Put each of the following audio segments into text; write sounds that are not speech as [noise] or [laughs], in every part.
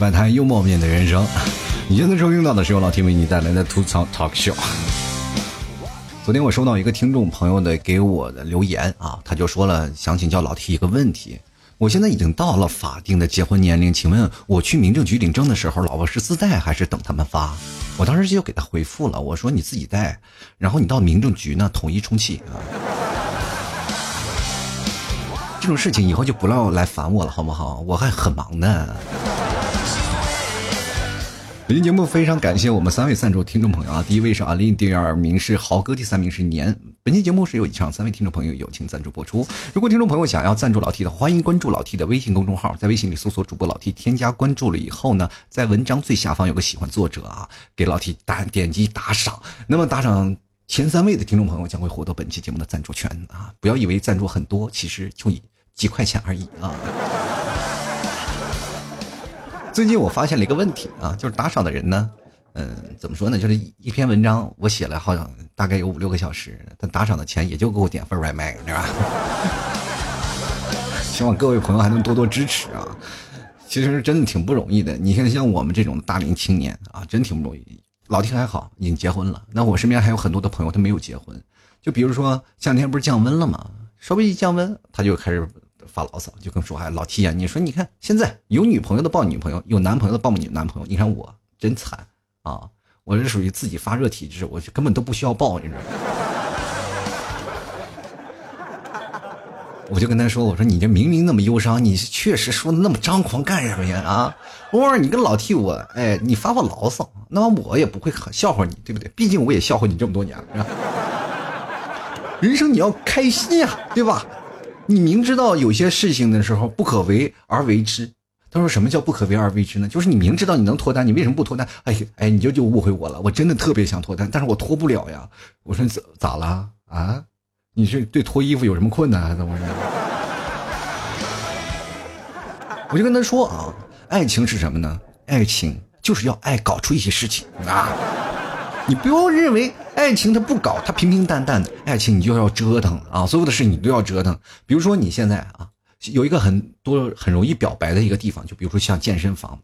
摆摊幽默面的人生。你现在收听到的是由老 T 为你带来的吐槽 talk show。昨天我收到一个听众朋友的给我的留言啊，他就说了想请教老 T 一个问题。我现在已经到了法定的结婚年龄，请问我去民政局领证的时候，老婆是自带还是等他们发？我当时就给他回复了，我说你自己带，然后你到民政局呢统一充气啊。这种事情以后就不要来烦我了，好不好？我还很忙的。本期节目非常感谢我们三位赞助听众朋友啊！第一位是阿林，第二名是豪哥，第三名是年。本期节目是由以上三位听众朋友友情赞助播出。如果听众朋友想要赞助老 T 的，欢迎关注老 T 的微信公众号，在微信里搜索主播老 T，添加关注了以后呢，在文章最下方有个喜欢作者啊，给老 T 打点击打赏。那么打赏前三位的听众朋友将会获得本期节目的赞助权啊！不要以为赞助很多，其实就几块钱而已啊。最近我发现了一个问题啊，就是打赏的人呢，嗯，怎么说呢？就是一篇文章我写了好像大概有五六个小时，他打赏的钱也就给我点份外卖，对吧？[laughs] 希望各位朋友还能多多支持啊！其实真的挺不容易的。你看，像我们这种大龄青年啊，真挺不容易。老天还好，已经结婚了。那我身边还有很多的朋友，他没有结婚。就比如说，夏天不是降温了吗？稍微一降温，他就开始。发牢骚就跟说哎老 T 啊，你说你看现在有女朋友的抱女朋友，有男朋友的抱女男朋友，你看我真惨啊！我是属于自己发热体质，我根本都不需要抱，你知道吗？[laughs] 我就跟他说，我说你这明明那么忧伤，你确实说的那么张狂干什么呀？啊，偶尔你跟老 T 我哎，你发发牢骚，那么我也不会笑话你，对不对？毕竟我也笑话你这么多年了，是吧？人生你要开心呀，对吧？你明知道有些事情的时候不可为而为之，他说什么叫不可为而为之呢？就是你明知道你能脱单，你为什么不脱单？哎哎，你就就误会我了，我真的特别想脱单，但是我脱不了呀。我说咋咋了啊？你是对脱衣服有什么困难还是怎么回事？我就跟他说啊，爱情是什么呢？爱情就是要爱搞出一些事情啊。你不要认为爱情它不搞，它平平淡淡的。爱情你就要折腾啊，所有的事你都要折腾。比如说你现在啊，有一个很多很容易表白的一个地方，就比如说像健身房，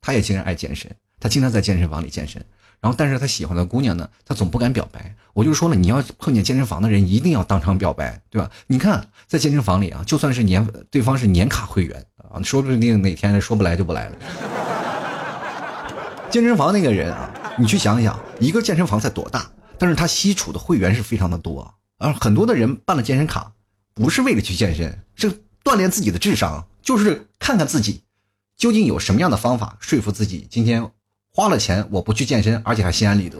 他也经常爱健身，他经常在健身房里健身。然后，但是他喜欢的姑娘呢，他总不敢表白。我就说了，你要碰见健身房的人，一定要当场表白，对吧？你看在健身房里啊，就算是年对方是年卡会员啊，说不定哪天说不来就不来了。[laughs] 健身房那个人啊。你去想想，一个健身房才多大，但是他吸储的会员是非常的多，而很多的人办了健身卡，不是为了去健身，是锻炼自己的智商，就是看看自己究竟有什么样的方法说服自己，今天花了钱我不去健身，而且还心安理得。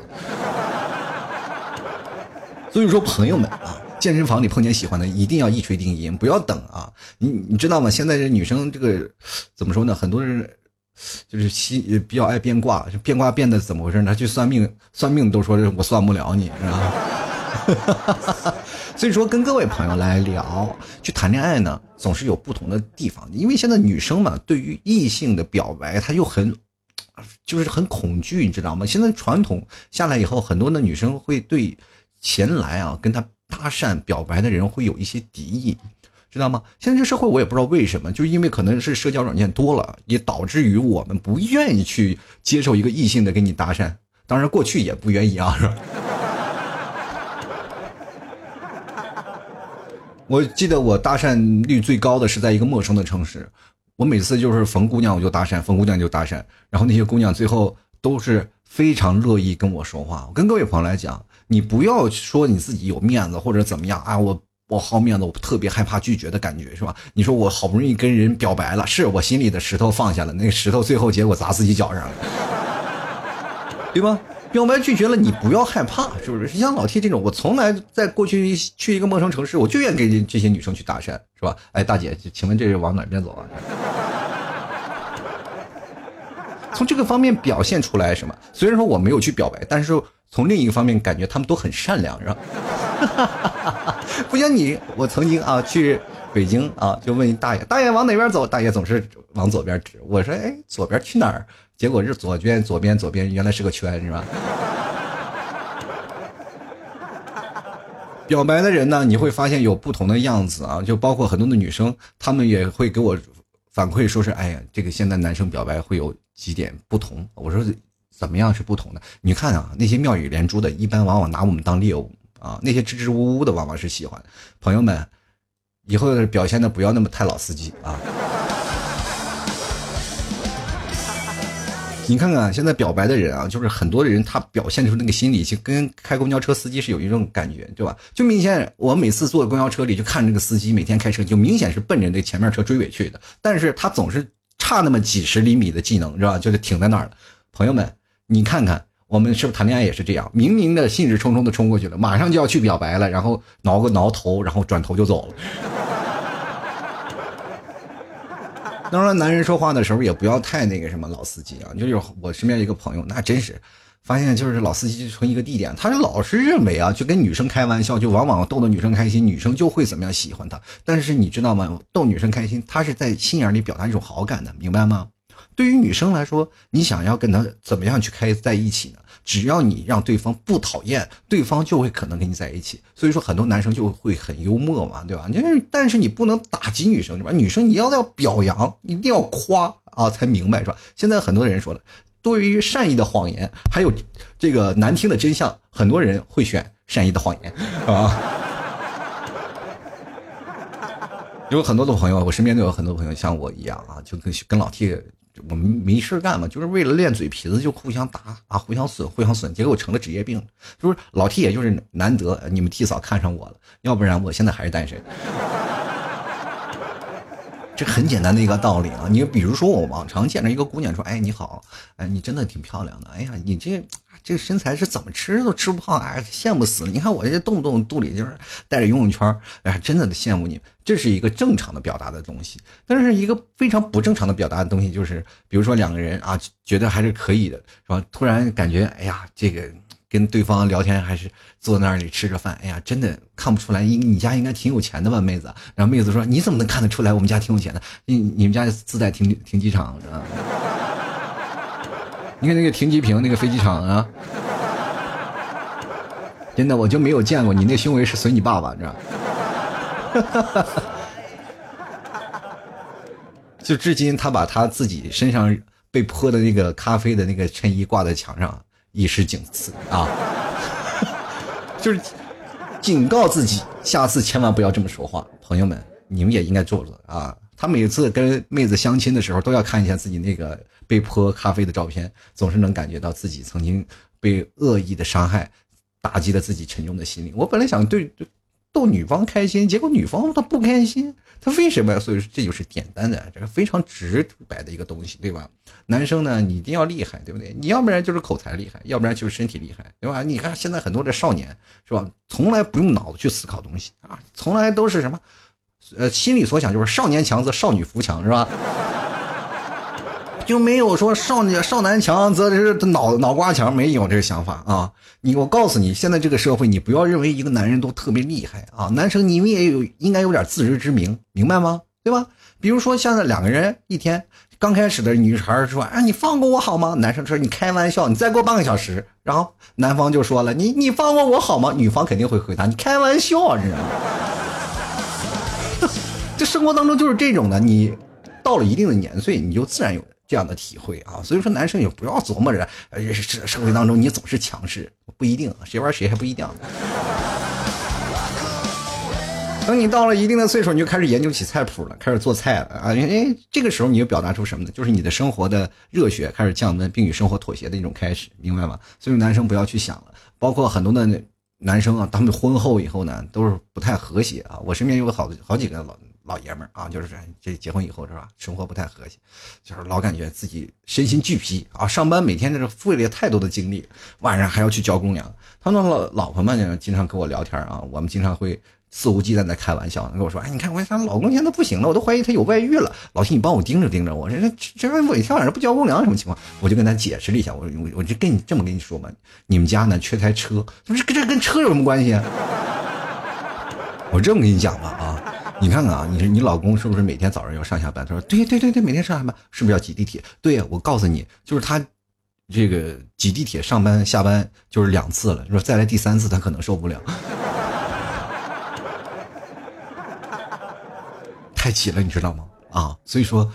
所以说，朋友们啊，健身房里碰见喜欢的，一定要一锤定音，不要等啊！你你知道吗？现在这女生这个怎么说呢？很多人。就是西比较爱变卦，变卦变的怎么回事？他去算命，算命都说我算不了你，是吧？[laughs] 所以说跟各位朋友来聊，去谈恋爱呢，总是有不同的地方。因为现在女生嘛，对于异性的表白，她又很，就是很恐惧，你知道吗？现在传统下来以后，很多的女生会对前来啊跟他搭讪表白的人会有一些敌意。知道吗？现在这社会我也不知道为什么，就因为可能是社交软件多了，也导致于我们不愿意去接受一个异性的跟你搭讪。当然过去也不愿意啊，是吧？[laughs] 我记得我搭讪率最高的是在一个陌生的城市，我每次就是逢姑娘我就搭讪，逢姑娘就搭讪，然后那些姑娘最后都是非常乐意跟我说话。我跟各位朋友来讲，你不要说你自己有面子或者怎么样啊，我。我好面子，我特别害怕拒绝的感觉，是吧？你说我好不容易跟人表白了，是我心里的石头放下了，那个石头最后结果砸自己脚上了，[laughs] 对吧？表白拒绝了，你不要害怕，是不是？像老 T 这种，我从来在过去去一个陌生城市，我就愿给这些女生去搭讪，是吧？哎，大姐，请问这是往哪边走啊？[laughs] 从这个方面表现出来什么？虽然说我没有去表白，但是从另一个方面感觉他们都很善良，是吧？[laughs] [laughs] 不像你，我曾经啊去北京啊，就问大爷，大爷往哪边走？大爷总是往左边指。我说，哎，左边去哪儿？结果是左边，左边，左边，原来是个圈，是吧？[laughs] 表白的人呢，你会发现有不同的样子啊，就包括很多的女生，她们也会给我反馈说是，哎呀，这个现在男生表白会有几点不同。我说怎么样是不同的？你看啊，那些妙语连珠的，一般往往拿我们当猎物啊；那些支支吾吾的，往往是喜欢。朋友们，以后表现的不要那么太老司机啊。你看看现在表白的人啊，就是很多的人他表现出那个心理，就跟开公交车司机是有一种感觉，对吧？就明显我每次坐公交车里就看这个司机每天开车，就明显是奔着那前面车追尾去的，但是他总是差那么几十厘米的技能，是吧？就是停在那儿了。朋友们，你看看我们是不是谈恋爱也是这样？明明的兴致冲冲的冲过去了，马上就要去表白了，然后挠个挠头，然后转头就走了。[laughs] 当然，男人说话的时候也不要太那个什么老司机啊。就是我身边一个朋友，那真是发现就是老司机就成一个地点，他就老是认为啊，就跟女生开玩笑，就往往逗得女生开心，女生就会怎么样喜欢他。但是你知道吗？逗女生开心，他是在心眼里表达一种好感的，明白吗？对于女生来说，你想要跟他怎么样去开在一起呢？只要你让对方不讨厌，对方就会可能跟你在一起。所以说，很多男生就会很幽默嘛，对吧？就是，但是你不能打击女生，是吧？女生你要要表扬，一定要夸啊，才明白，是吧？现在很多人说了，对于善意的谎言，还有这个难听的真相，很多人会选善意的谎言，啊。[laughs] 有很多的朋友，我身边都有很多朋友像我一样啊，就跟跟老 T。我们没事干嘛，就是为了练嘴皮子，就互相打啊，互相损，互相损，结果我成了职业病。就是老 T，也就是难得你们 T 嫂看上我了，要不然我现在还是单身。这很简单的一个道理啊，你比如说我往常见着一个姑娘说，哎，你好，哎，你真的挺漂亮的，哎呀，你这这个身材是怎么吃都吃不胖，哎，羡慕死了。你看我这动不动肚里就是带着游泳圈，哎，真的羡慕你。这是一个正常的表达的东西，但是一个非常不正常的表达的东西，就是比如说两个人啊，觉得还是可以的，是吧？突然感觉，哎呀，这个跟对方聊天还是坐那里吃着饭，哎呀，真的看不出来，你你家应该挺有钱的吧，妹子？然后妹子说，你怎么能看得出来我们家挺有钱的？你你们家自带停停机场是吧？你看那个停机坪那个飞机场啊，真的我就没有见过你那胸围是随你爸爸，你知道？哈哈哈！就至今，他把他自己身上被泼的那个咖啡的那个衬衣挂在墙上，以示警示啊！[laughs] 就是警告自己，下次千万不要这么说话。朋友们，你们也应该做做啊！他每次跟妹子相亲的时候，都要看一下自己那个被泼咖啡的照片，总是能感觉到自己曾经被恶意的伤害，打击了自己沉重的心灵。我本来想对。逗女方开心，结果女方她不开心，她为什么呀？所以说这就是简单的，这个非常直白的一个东西，对吧？男生呢，你一定要厉害，对不对？你要不然就是口才厉害，要不然就是身体厉害，对吧？你看现在很多的少年，是吧？从来不用脑子去思考东西啊，从来都是什么，呃，心里所想就是少年强则少女扶强，是吧？就没有说少年少男强则是脑脑瓜强，没有这个想法啊！你我告诉你，现在这个社会，你不要认为一个男人都特别厉害啊！男生你们也有应该有点自知之明，明白吗？对吧？比如说现在两个人一天刚开始的女孩说：“哎，你放过我好吗？”男生说：“你开玩笑，你再过半个小时。”然后男方就说了：“你你放过我好吗？”女方肯定会回答：“你开玩笑，你知道吗？”这生活当中就是这种的，你到了一定的年岁，你就自然有。这样的体会啊，所以说男生也不要琢磨着，呃，社社会当中你总是强势，不一定，谁玩谁还不一定。等你到了一定的岁数，你就开始研究起菜谱了，开始做菜了啊！哎，这个时候你就表达出什么呢？就是你的生活的热血开始降温，并与生活妥协的一种开始，明白吗？所以男生不要去想了，包括很多的男生啊，他们婚后以后呢，都是不太和谐啊。我身边有好好几个老。老爷们儿啊，就是这结婚以后是吧，生活不太和谐，就是老感觉自己身心俱疲啊。上班每天这是费了太多的精力，晚上还要去交公粮。他那老老婆们呢，经常跟我聊天啊，我们经常会肆无忌惮的开玩笑，跟我说：“哎，你看我他老公现在不行了，我都怀疑他有外遇了。”老七，你帮我盯着盯着，我说这这这每天晚上不交公粮什么情况？我就跟他解释了一下，我我我就跟你这么跟你说嘛，你们家呢缺台车，不是跟这跟车有什么关系啊？我这么跟你讲吧啊。[laughs] 你看看啊，你你老公是不是每天早上要上下班？他说对对对对，每天上下班是不是要挤地铁？对呀，我告诉你，就是他，这个挤地铁上班下班就是两次了。你说再来第三次，他可能受不了，[laughs] 太挤了，你知道吗？啊，所以说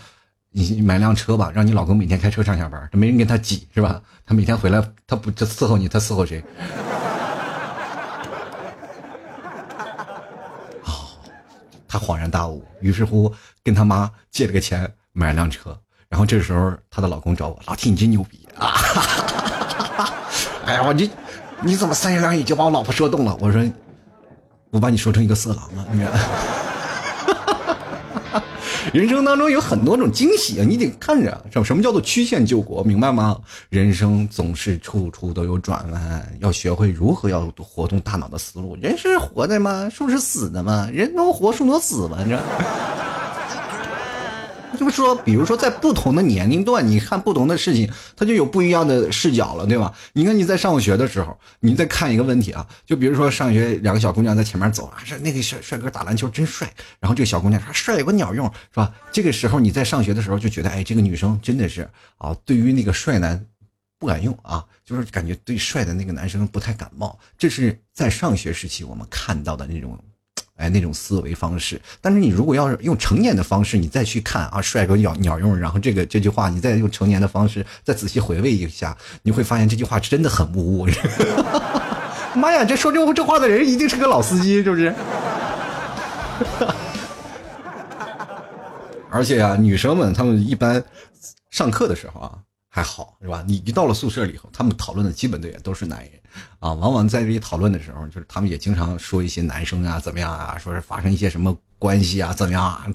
你买辆车吧，让你老公每天开车上下班，这没人跟他挤是吧？他每天回来，他不这伺候你，他伺候谁？他恍然大悟，于是乎跟他妈借了个钱买了辆车。然后这时候她的老公找我，老弟你真牛逼啊！[laughs] 哎呀，我这你怎么三言两语就把我老婆说动了？我说我把你说成一个色狼了，你。[laughs] 人生当中有很多种惊喜啊，你得看着什什么叫做曲线救国，明白吗？人生总是处处都有转弯，要学会如何要活动大脑的思路。人是活的吗？树是死的吗？人能活，树能死吗？你知道？就是说，比如说，在不同的年龄段，你看不同的事情，它就有不一样的视角了，对吧？你看你在上学的时候，你再看一个问题啊，就比如说上学两个小姑娘在前面走啊，说那个帅帅哥打篮球真帅，然后这个小姑娘说帅有个鸟用，是吧？这个时候你在上学的时候就觉得，哎，这个女生真的是啊，对于那个帅男不敢用啊，就是感觉对帅的那个男生不太感冒。这是在上学时期我们看到的那种。哎，那种思维方式，但是你如果要是用成年的方式，你再去看啊，帅哥鸟鸟用，然后这个这句话，你再用成年的方式再仔细回味一下，你会发现这句话真的很污。误。[laughs] 妈呀，这说这这话的人一定是个老司机，是不是？[laughs] 而且啊，女生们她们一般上课的时候啊。还好是吧？你一到了宿舍里头，他们讨论的基本的也都是男人，啊，往往在这里讨论的时候，就是他们也经常说一些男生啊怎么样啊，说是发生一些什么关系啊怎么样啊，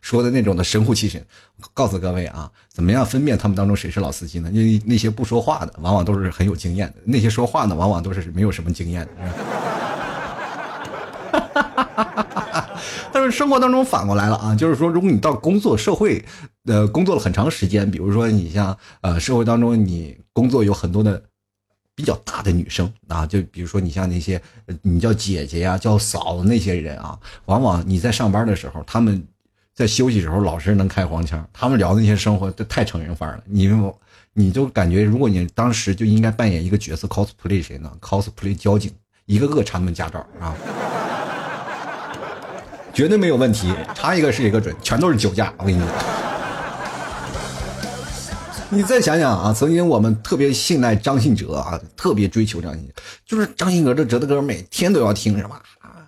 说的那种的神乎其神。告诉各位啊，怎么样分辨他们当中谁是老司机呢？因为那些不说话的，往往都是很有经验的；那些说话的，往往都是没有什么经验的。[laughs] 但是生活当中反过来了啊，就是说，如果你到工作社会。呃，工作了很长时间，比如说你像呃，社会当中你工作有很多的比较大的女生啊，就比如说你像那些你叫姐姐呀、叫嫂子那些人啊，往往你在上班的时候，他们在休息时候老是能开黄腔，他们聊那些生活都太成人范儿了。你你就感觉，如果你当时就应该扮演一个角色，cosplay 谁呢？cosplay 交警，一个个查门驾照啊，绝对没有问题，查一个是一个准，全都是酒驾，我跟你讲。[laughs] 你再想想啊，曾经我们特别信赖张信哲啊，特别追求张信哲，就是张信哲的哲的歌，每天都要听，是吧？啊，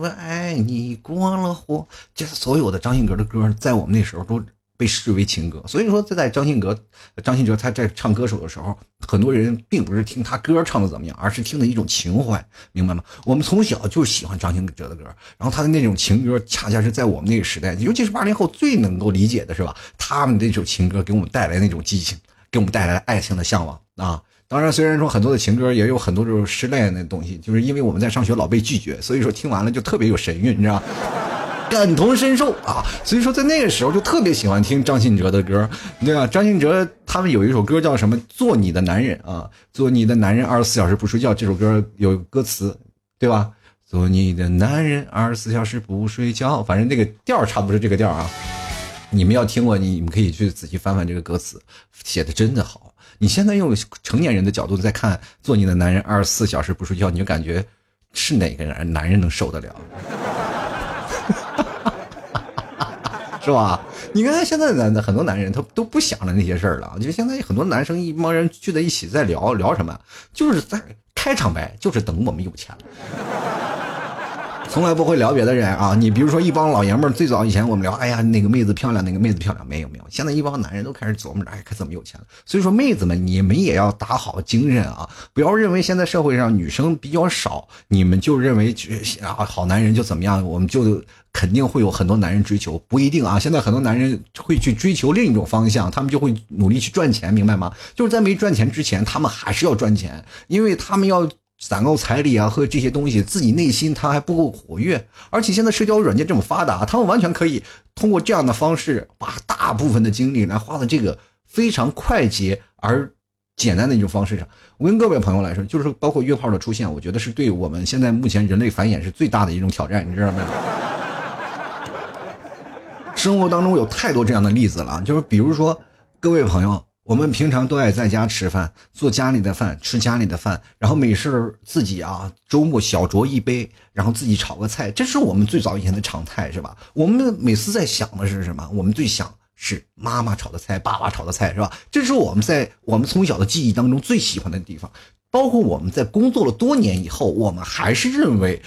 我爱你过了火，就是所有的张信哲的歌，在我们那时候都。被视为情歌，所以说，在张信哲、张信哲他在唱歌手的时候，很多人并不是听他歌唱的怎么样，而是听的一种情怀，明白吗？我们从小就喜欢张信哲的歌，然后他的那种情歌，恰恰是在我们那个时代，尤其是八零后最能够理解的是吧？他们那首情歌给我们带来那种激情，给我们带来爱情的向往啊！当然，虽然说很多的情歌也有很多这种失恋的东西，就是因为我们在上学老被拒绝，所以说听完了就特别有神韵，你知道。感同身受啊，所以说在那个时候就特别喜欢听张信哲的歌，对吧？张信哲他们有一首歌叫什么？做你的男人啊，做你的男人二十四小时不睡觉。这首歌有歌词，对吧？做你的男人二十四小时不睡觉，反正那个调差不多是这个调啊。你们要听过，你们可以去仔细翻翻这个歌词，写的真的好。你现在用成年人的角度在看，做你的男人二十四小时不睡觉，你就感觉是哪个男男人能受得了？是吧？你看现在男的很多男人，他都不想着那些事儿了。就现在很多男生一帮人聚在一起在聊聊什么，就是在开场白，就是等我们有钱了。从来不会聊别的人啊！你比如说一帮老爷们儿，最早以前我们聊，哎呀，那个妹子漂亮，那个妹子漂亮，没有没有。现在一帮男人都开始琢磨着，哎，可怎么有钱了？所以说，妹子们，你们也要打好精神啊！不要认为现在社会上女生比较少，你们就认为啊，好男人就怎么样，我们就肯定会有很多男人追求，不一定啊！现在很多男人会去追求另一种方向，他们就会努力去赚钱，明白吗？就是在没赚钱之前，他们还是要赚钱，因为他们要。攒够彩礼啊和这些东西，自己内心他还不够活跃，而且现在社交软件这么发达，他们完全可以通过这样的方式，把大部分的精力来花在这个非常快捷而简单的一种方式上。我跟各位朋友来说，就是包括约炮的出现，我觉得是对我们现在目前人类繁衍是最大的一种挑战，你知道没有？生活当中有太多这样的例子了，就是比如说各位朋友。我们平常都爱在家吃饭，做家里的饭，吃家里的饭，然后没事自己啊，周末小酌一杯，然后自己炒个菜，这是我们最早以前的常态，是吧？我们每次在想的是什么？我们最想是妈妈炒的菜，爸爸炒的菜，是吧？这是我们在我们从小的记忆当中最喜欢的地方。包括我们在工作了多年以后，我们还是认为，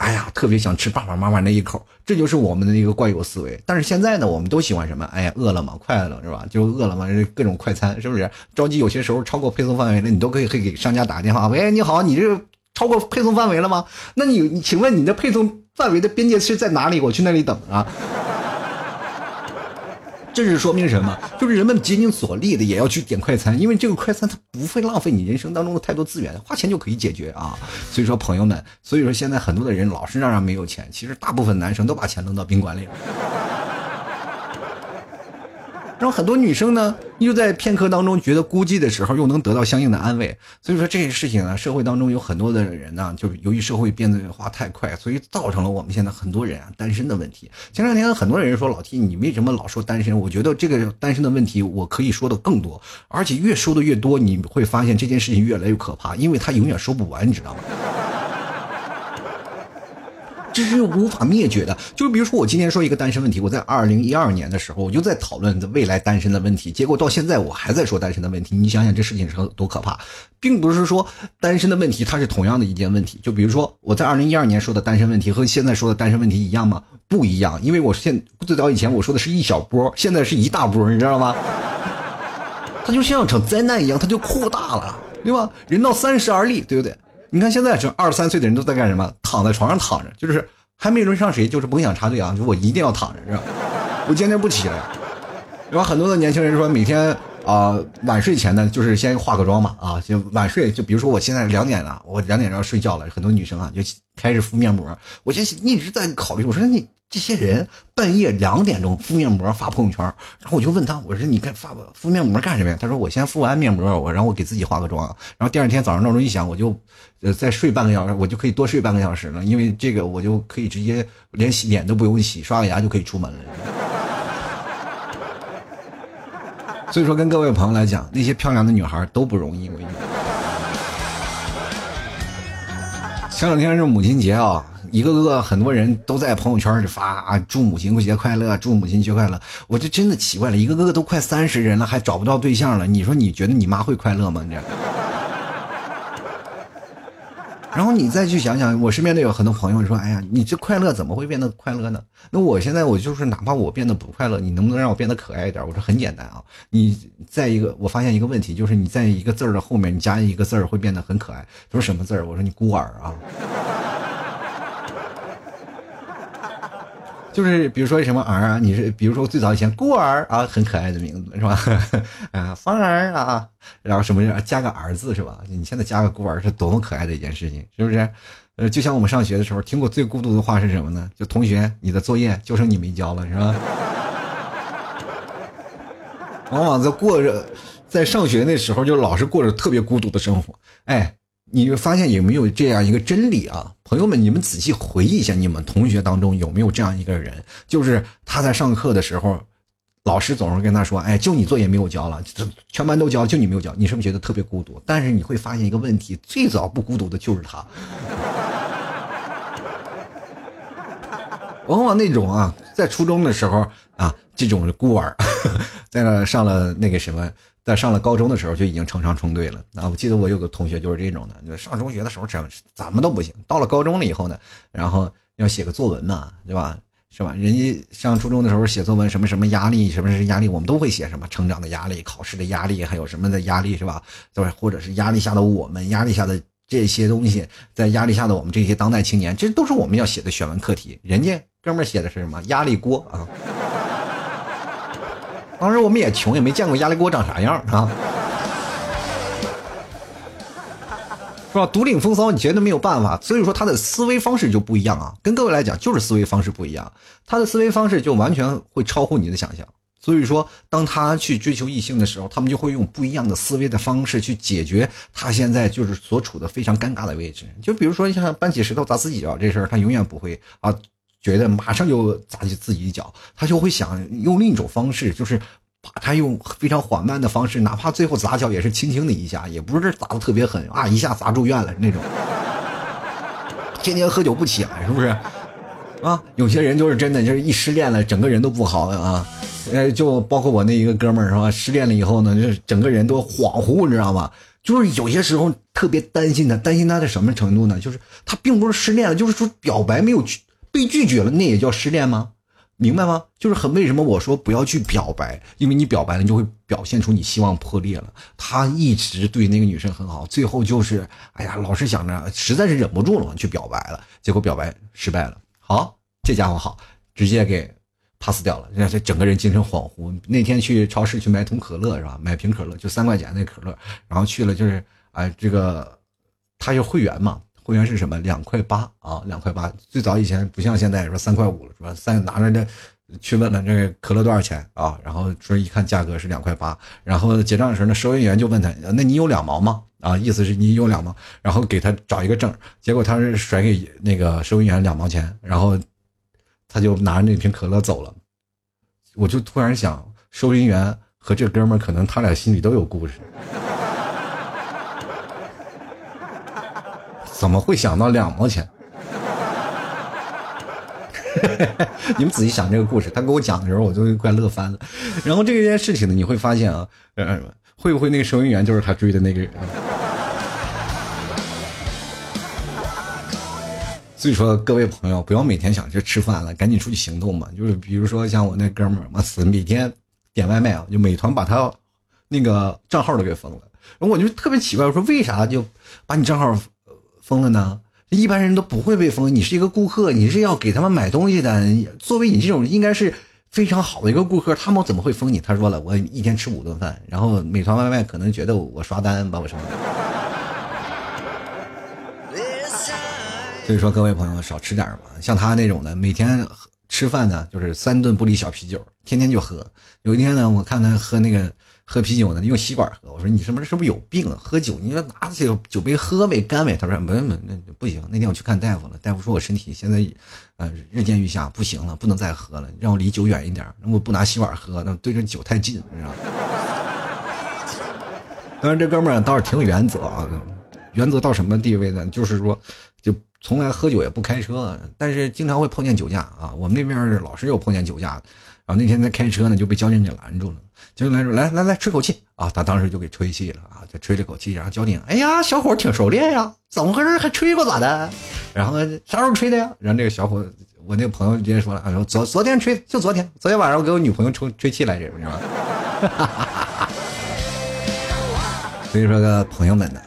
哎呀，特别想吃爸爸妈妈那一口，这就是我们的一个惯有思维。但是现在呢，我们都喜欢什么？哎呀，饿了么，快乐是吧？就饿了么各种快餐，是不是？着急有些时候超过配送范围了，你都可以可以给商家打个电话，喂，你好，你这超过配送范围了吗？那你请问你的配送范围的边界是在哪里？我去那里等啊。这是说明什么？就是人们竭尽所力的也要去点快餐，因为这个快餐它不会浪费你人生当中的太多资源，花钱就可以解决啊。所以说，朋友们，所以说现在很多的人老是嚷嚷没有钱，其实大部分男生都把钱扔到宾馆里了。然后很多女生呢，又在片刻当中觉得孤寂的时候，又能得到相应的安慰。所以说这些事情呢，社会当中有很多的人呢，就是由于社会变化太快，所以造成了我们现在很多人啊单身的问题。前两天很多人说老 T，你为什么老说单身？我觉得这个单身的问题我可以说的更多，而且越说的越多，你会发现这件事情越来越可怕，因为它永远说不完，你知道吗？这是无法灭绝的。就比如说，我今天说一个单身问题，我在二零一二年的时候，我就在讨论未来单身的问题，结果到现在我还在说单身的问题。你想想，这事情是多可怕，并不是说单身的问题它是同样的一件问题。就比如说，我在二零一二年说的单身问题和现在说的单身问题一样吗？不一样，因为我现最早以前我说的是一小波，现在是一大波，你知道吗？它就像场灾难一样，它就扩大了，对吧？人到三十而立，对不对？你看现在这二十三岁的人都在干什么？躺在床上躺着，就是还没轮上谁，就是甭想插队啊！就我一定要躺着，是吧？我坚决不起来。然后很多的年轻人说，每天啊晚睡前呢，就是先化个妆嘛，啊，就晚睡。就比如说我现在两点了，我两点要睡觉了，很多女生啊就开始敷面膜。我就一直在考虑，我说你。这些人半夜两点钟敷面膜发朋友圈，然后我就问他，我说你干发敷面膜干什么呀？他说我先敷完面膜，我然后我给自己化个妆，然后第二天早上闹钟一响，我就呃再睡半个小时，我就可以多睡半个小时了，因为这个我就可以直接连洗脸都不用洗，刷个牙就可以出门了。[laughs] 所以说，跟各位朋友来讲，那些漂亮的女孩都不容易。我跟你讲，前两天是母亲节啊。一个个很多人都在朋友圈里发啊，祝母亲节快乐，祝母亲节快乐。我就真的奇怪了，一个个都快三十人了，还找不到对象了。你说你觉得你妈会快乐吗？你这。然后你再去想想，我身边的有很多朋友说：“哎呀，你这快乐怎么会变得快乐呢？”那我现在我就是哪怕我变得不快乐，你能不能让我变得可爱一点？我说很简单啊，你在一个我发现一个问题，就是你在一个字儿的后面你加一个字儿会变得很可爱。他说什么字儿？我说你孤儿啊。就是比如说什么儿啊，你是比如说最早以前孤儿啊，很可爱的名字是吧？[laughs] 啊，芳儿啊，然后什么加个儿字是吧？你现在加个孤儿是多么可爱的一件事情，是不是？呃，就像我们上学的时候听过最孤独的话是什么呢？就同学，你的作业就剩你没交了是吧？[laughs] 往往在过着在上学那时候，就老是过着特别孤独的生活，哎。你就发现有没有这样一个真理啊，朋友们，你们仔细回忆一下，你们同学当中有没有这样一个人，就是他在上课的时候，老师总是跟他说：“哎，就你作业没有交了，全班都交，就你没有交。”你是不是觉得特别孤独？但是你会发现一个问题，最早不孤独的就是他。往往那种啊，在初中的时候啊，这种孤儿，[laughs] 在那上了那个什么。在上了高中的时候就已经成双成对了啊！我记得我有个同学就是这种的，上中学的时候怎怎么都不行，到了高中了以后呢，然后要写个作文嘛，对吧？是吧？人家上初中的时候写作文，什么什么压力，什么是压力，我们都会写什么成长的压力、考试的压力，还有什么的压力，是吧？对吧？或者是压力下的我们，压力下的这些东西，在压力下的我们这些当代青年，这都是我们要写的选文课题。人家哥们写的是什么？压力锅啊！当时我们也穷，也没见过压力锅长啥样啊，是吧？独领风骚，你绝对没有办法。所以说他的思维方式就不一样啊，跟各位来讲就是思维方式不一样，他的思维方式就完全会超乎你的想象。所以说，当他去追求异性的时候，他们就会用不一样的思维的方式去解决他现在就是所处的非常尴尬的位置。就比如说像搬起石头砸自己脚这事儿，他永远不会啊。觉得马上就砸起自己一脚，他就会想用另一种方式，就是把他用非常缓慢的方式，哪怕最后砸脚也是轻轻的一下，也不是砸的特别狠啊，一下砸住院了那种。[laughs] 天天喝酒不起来是不是？啊，有些人就是真的，就是一失恋了，整个人都不好了啊。呃，就包括我那一个哥们儿是吧？失恋了以后呢，就是整个人都恍惚，你知道吗？就是有些时候特别担心他，担心他的什么程度呢？就是他并不是失恋了，就是说表白没有去被拒绝了，那也叫失恋吗？明白吗？就是很为什么我说不要去表白，因为你表白了，你就会表现出你希望破裂了。他一直对那个女生很好，最后就是哎呀，老是想着，实在是忍不住了，去表白了，结果表白失败了。好，这家伙好，直接给 pass 掉了，让这整个人精神恍惚。那天去超市去买桶可乐是吧？买瓶可乐就三块钱那可乐，然后去了就是哎，这个他是会员嘛。会员是什么？两块八啊，两块八。最早以前不像现在说三块五了，是吧？三拿着这去问了这个可乐多少钱啊？然后说一看价格是两块八，然后结账的时候那收银员就问他：“那你有两毛吗？”啊，意思是你有两毛，然后给他找一个证。结果他是甩给那个收银员两毛钱，然后他就拿着那瓶可乐走了。我就突然想，收银员和这哥们儿可能他俩心里都有故事。怎么会想到两毛钱？[laughs] 你们仔细想这个故事，他给我讲的时候，我就快乐翻了。然后这件事情呢，你会发现啊，呃，会不会那个收银员就是他追的那个人？所以说，各位朋友，不要每天想着吃饭了，赶紧出去行动吧。就是比如说像我那哥们儿，妈死每天点外卖啊，就美团把他那个账号都给封了。然后我就特别奇怪，我说为啥就把你账号？封了呢？一般人都不会被封。你是一个顾客，你是要给他们买东西的。作为你这种应该是非常好的一个顾客，他们怎么会封你？他说了，我一天吃五顿饭，然后美团外卖可能觉得我刷单把我什么的。所以说，各位朋友少吃点吧。像他那种的，每天吃饭呢就是三顿不离小啤酒，天天就喝。有一天呢，我看他喝那个。喝啤酒呢，用吸管喝。我说你是不是是不是有病啊？喝酒你说拿起酒杯喝呗，干呗。他说不不那不行。那天我去看大夫了，大夫说我身体现在，呃，日渐愈下，不行了，不能再喝了，让我离酒远一点。那我不拿吸管喝，那对着酒太近，你知道吗？[laughs] 当然，这哥们儿倒是挺有原则啊。原则到什么地位呢？就是说，就从来喝酒也不开车，但是经常会碰见酒驾啊。我们那边老是有碰见酒驾。然后那天在开车呢，就被交警给拦住了。交警来说，来来来，吹口气啊！他当时就给吹气了啊，就吹了口气。然后交警，哎呀，小伙挺熟练呀，怎么回事？还吹过咋的？然后呢啥时候吹的呀？然后这个小伙，我那个朋友直接说了，说昨昨天吹，就昨天，昨天晚上我给我女朋友吹吹气来着，你知道吗？[laughs] 所以说，个朋友们呢，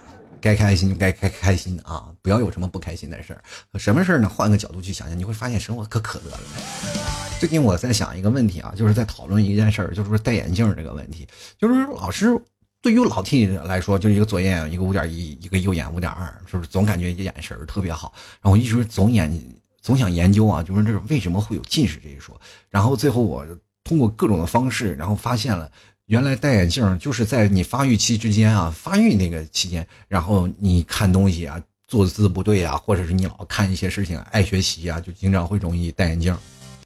该开心就该开开心啊，不要有什么不开心的事儿。什么事儿呢？换个角度去想想，你会发现生活可可乐了。最近我在想一个问题啊，就是在讨论一件事儿，就是说戴眼镜这个问题。就是老师对于老 T 来说，就是一个左眼一个五点一，一个右眼五点二，是不是总感觉眼神特别好？然后一直总眼总想研究啊，就是这为什么会有近视这一说。然后最后我通过各种的方式，然后发现了，原来戴眼镜就是在你发育期之间啊，发育那个期间，然后你看东西啊，坐姿不对啊，或者是你老看一些事情爱学习啊，就经常会容易戴眼镜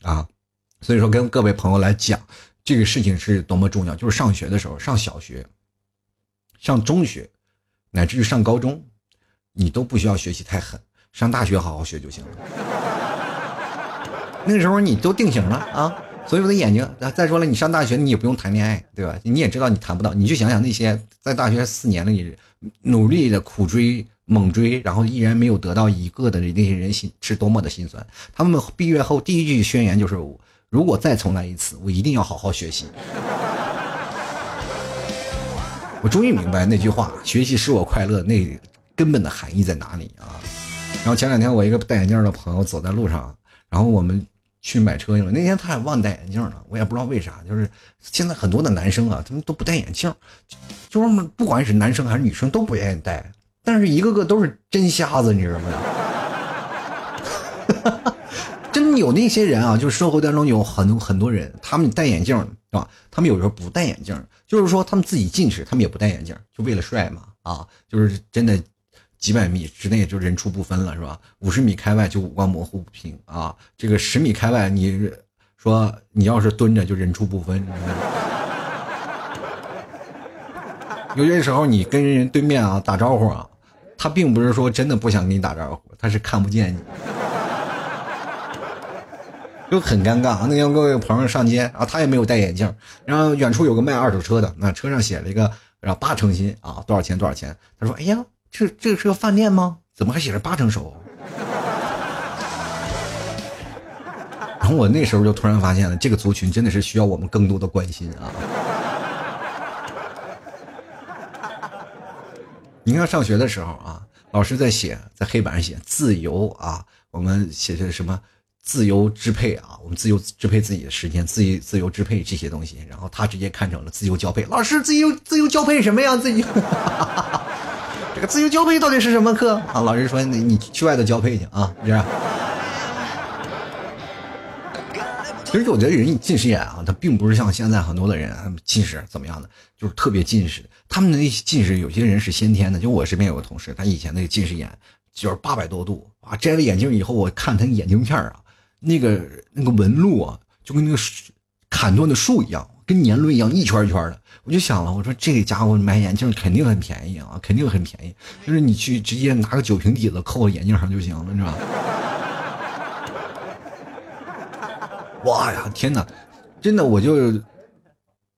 啊。[laughs] 所以说，跟各位朋友来讲，这个事情是多么重要。就是上学的时候，上小学、上中学，乃至于上高中，你都不需要学习太狠，上大学好好学就行了。[laughs] 那个时候你都定型了啊，所以我的眼睛。再说了，你上大学你也不用谈恋爱，对吧？你也知道你谈不到。你就想想那些在大学四年里努力的苦追、猛追，然后依然没有得到一个的那些人心是多么的心酸。他们毕业后第一句宣言就是。如果再重来一次，我一定要好好学习。我终于明白那句话“学习使我快乐”那根本的含义在哪里啊！然后前两天我一个戴眼镜的朋友走在路上，然后我们去买车去了。那天他也忘戴眼镜了，我也不知道为啥。就是现在很多的男生啊，他们都不戴眼镜，就是不管是男生还是女生都不愿意戴，但是一个个都是真瞎子，你知道吗？[laughs] 真有那些人啊，就是社会当中有很多很多人，他们戴眼镜是吧？他们有时候不戴眼镜，就是说他们自己近视，他们也不戴眼镜，就为了帅嘛啊！就是真的几百米之内就人畜不分了是吧？五十米开外就五官模糊不清啊！这个十米开外，你说你要是蹲着就人畜不分。有些时候你跟人对面啊打招呼啊，他并不是说真的不想跟你打招呼，他是看不见你。就很尴尬。那天跟我朋友上街啊，他也没有戴眼镜，然后远处有个卖二手车的，那车上写了一个然后八成新啊，多少钱多少钱？他说：“哎呀，这这个是个饭店吗？怎么还写着八成熟？” [laughs] 然后我那时候就突然发现了，这个族群真的是需要我们更多的关心啊。[laughs] 你看上学的时候啊，老师在写，在黑板上写自由啊，我们写的什么自由支配啊，我们自由支配自己的时间，自由自由支配这些东西，然后他直接看成了自由交配。老师，自由自由交配什么呀？自由这个自由交配到底是什么课啊？老师说你你去外头交配去啊，这样。其实我觉得人近视眼啊，他并不是像现在很多的人近视怎么样的，就是特别近视。他们的那些近视，有些人是先天的。就我身边有个同事，他以前那个近视眼就是八百多度啊，摘了眼镜以后，我看他眼镜片啊，那个那个纹路啊，就跟那个砍断的树一样，跟年轮一样，一圈一圈的。我就想了，我说这个家伙买眼镜肯定很便宜啊，肯定很便宜，就是你去直接拿个酒瓶底子扣眼镜上就行了，是吧？[laughs] 哇呀，天哪！真的，我就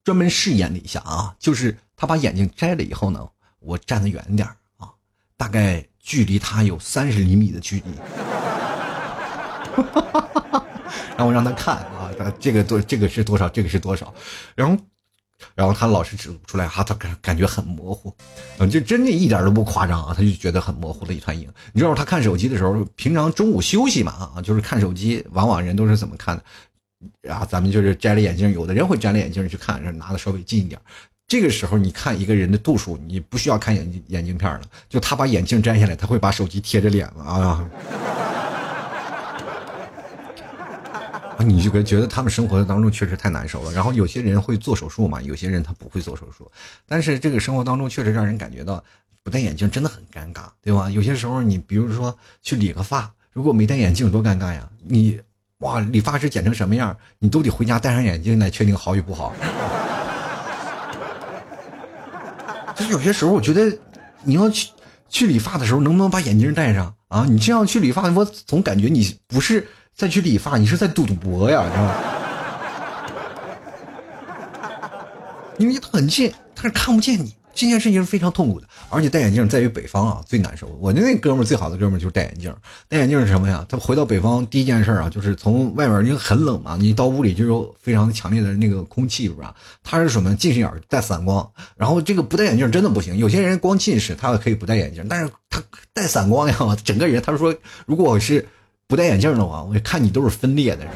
专门试验了一下啊，就是他把眼镜摘了以后呢，我站得远点啊，大概距离他有三十厘米的距离，[laughs] 然后我让他看啊，这个多，这个是多少，这个是多少，然后，然后他老是指不出来哈，他感感觉很模糊，嗯，就真的一点都不夸张啊，他就觉得很模糊的一团影。你知道他看手机的时候，平常中午休息嘛啊，就是看手机，往往人都是怎么看的？啊咱们就是摘了眼镜，有的人会摘了眼镜去看，拿的稍微近一点。这个时候你看一个人的度数，你不需要看眼镜眼镜片了，就他把眼镜摘下来，他会把手机贴着脸了啊。你就觉得他们生活的当中确实太难受了。然后有些人会做手术嘛，有些人他不会做手术，但是这个生活当中确实让人感觉到不戴眼镜真的很尴尬，对吧？有些时候你比如说去理个发，如果没戴眼镜多尴尬呀，你。哇，理发师剪成什么样，你都得回家戴上眼镜来确定好与不好。[laughs] 就是有些时候，我觉得你要去去理发的时候，能不能把眼镜戴上啊？你这样去理发，我总感觉你不是再去理发，你是在赌赌博呀，是吧？因为很近，但是看不见你。这件事情是非常痛苦的，而且戴眼镜在于北方啊最难受。我的那哥们儿最好的哥们儿就是戴眼镜。戴眼镜是什么呀？他回到北方第一件事啊，就是从外面因为很冷嘛，你到屋里就有非常强烈的那个空气，是吧？他是什么？近视眼带散光。然后这个不戴眼镜真的不行。有些人光近视他可以不戴眼镜，但是他带散光呀，整个人他说如果我是不戴眼镜的话，我看你都是分裂的，是吧？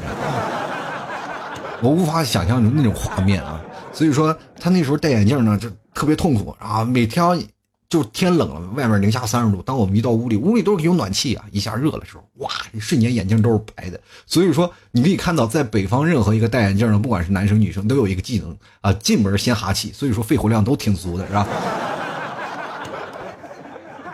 [laughs] 我无法想象那种画面啊。所以说他那时候戴眼镜呢，就特别痛苦啊！每天就天冷了，外面零下三十度，当我们一到屋里，屋里都是有暖气啊，一下热的时候，哇，瞬间眼镜都是白的。所以说你可以看到，在北方任何一个戴眼镜的，不管是男生女生，都有一个技能啊，进门先哈气，所以说肺活量都挺足的，是吧？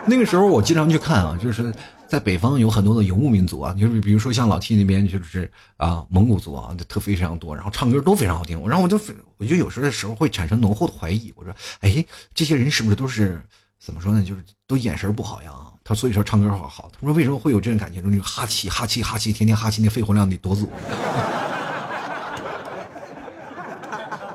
那个时候我经常去看啊，就是。在北方有很多的游牧民族啊，就是比如说像老 T 那边就是啊蒙古族啊，特非常多，然后唱歌都非常好听。然后我就我就有时候的时候会产生浓厚的怀疑，我说，哎，这些人是不是都是怎么说呢？就是都眼神不好呀？他所以说唱歌好好。他说为什么会有这种感觉？就是哈气哈气哈气，天天哈气，那肺活量得多足。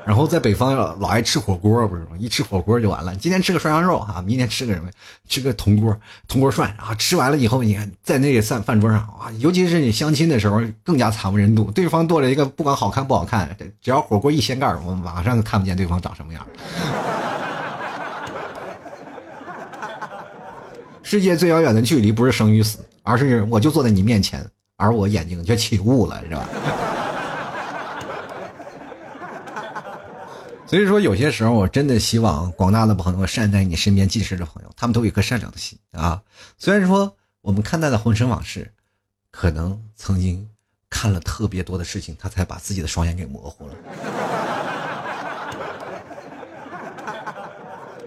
然后在北方老爱吃火锅，不是吗？一吃火锅就完了。今天吃个涮羊肉啊，明天吃个什么？吃个铜锅，铜锅涮。啊吃完了以后，你看在那个饭饭桌上啊，尤其是你相亲的时候，更加惨不忍睹。对方剁了一个，不管好看不好看，只要火锅一掀盖，我马上看不见对方长什么样。世界最遥远的距离不是生与死，而是我就坐在你面前，而我眼睛却起雾了，是吧？所以说，有些时候我真的希望广大的朋友善待你身边近视的朋友，他们都有一颗善良的心啊。虽然说我们看待的红尘往事，可能曾经看了特别多的事情，他才把自己的双眼给模糊了。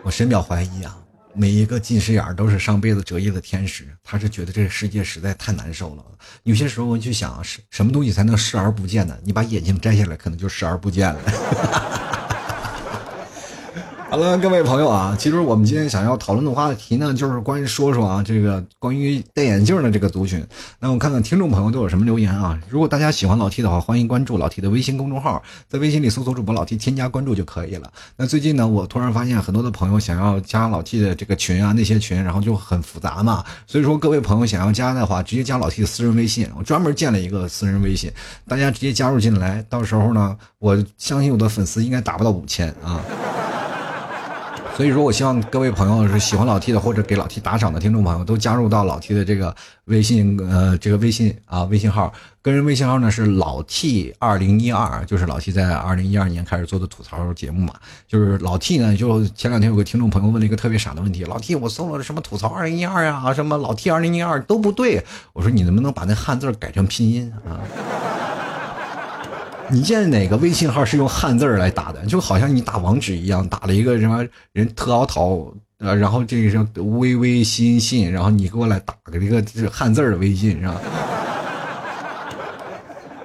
我深表怀疑啊，每一个近视眼都是上辈子折翼的天使，他是觉得这个世界实在太难受了。有些时候我就想，什什么东西才能视而不见呢？你把眼镜摘下来，可能就视而不见了。好了，各位朋友啊，其实我们今天想要讨论的话题呢，就是关于说说啊，这个关于戴眼镜的这个族群。那我看看听众朋友都有什么留言啊？如果大家喜欢老 T 的话，欢迎关注老 T 的微信公众号，在微信里搜索主播老 T，添加关注就可以了。那最近呢，我突然发现很多的朋友想要加老 T 的这个群啊，那些群，然后就很复杂嘛。所以说，各位朋友想要加的话，直接加老 T 的私人微信，我专门建了一个私人微信，大家直接加入进来。到时候呢，我相信我的粉丝应该达不到五千啊。所以说，我希望各位朋友是喜欢老 T 的或者给老 T 打赏的听众朋友，都加入到老 T 的这个微信，呃，这个微信啊，微信号，个人微信号呢是老 T 二零一二，就是老 T 在二零一二年开始做的吐槽节目嘛。就是老 T 呢，就前两天有个听众朋友问了一个特别傻的问题，老 T 我搜了什么吐槽二零一二啊，什么老 T 二零一二都不对，我说你能不能把那汉字改成拼音啊？你见哪个微信号是用汉字儿来打的？就好像你打网址一样，打了一个什么人特奥陶，呃，然后这个是微微信信，然后你给我来打个这个汉字儿的微信是吧？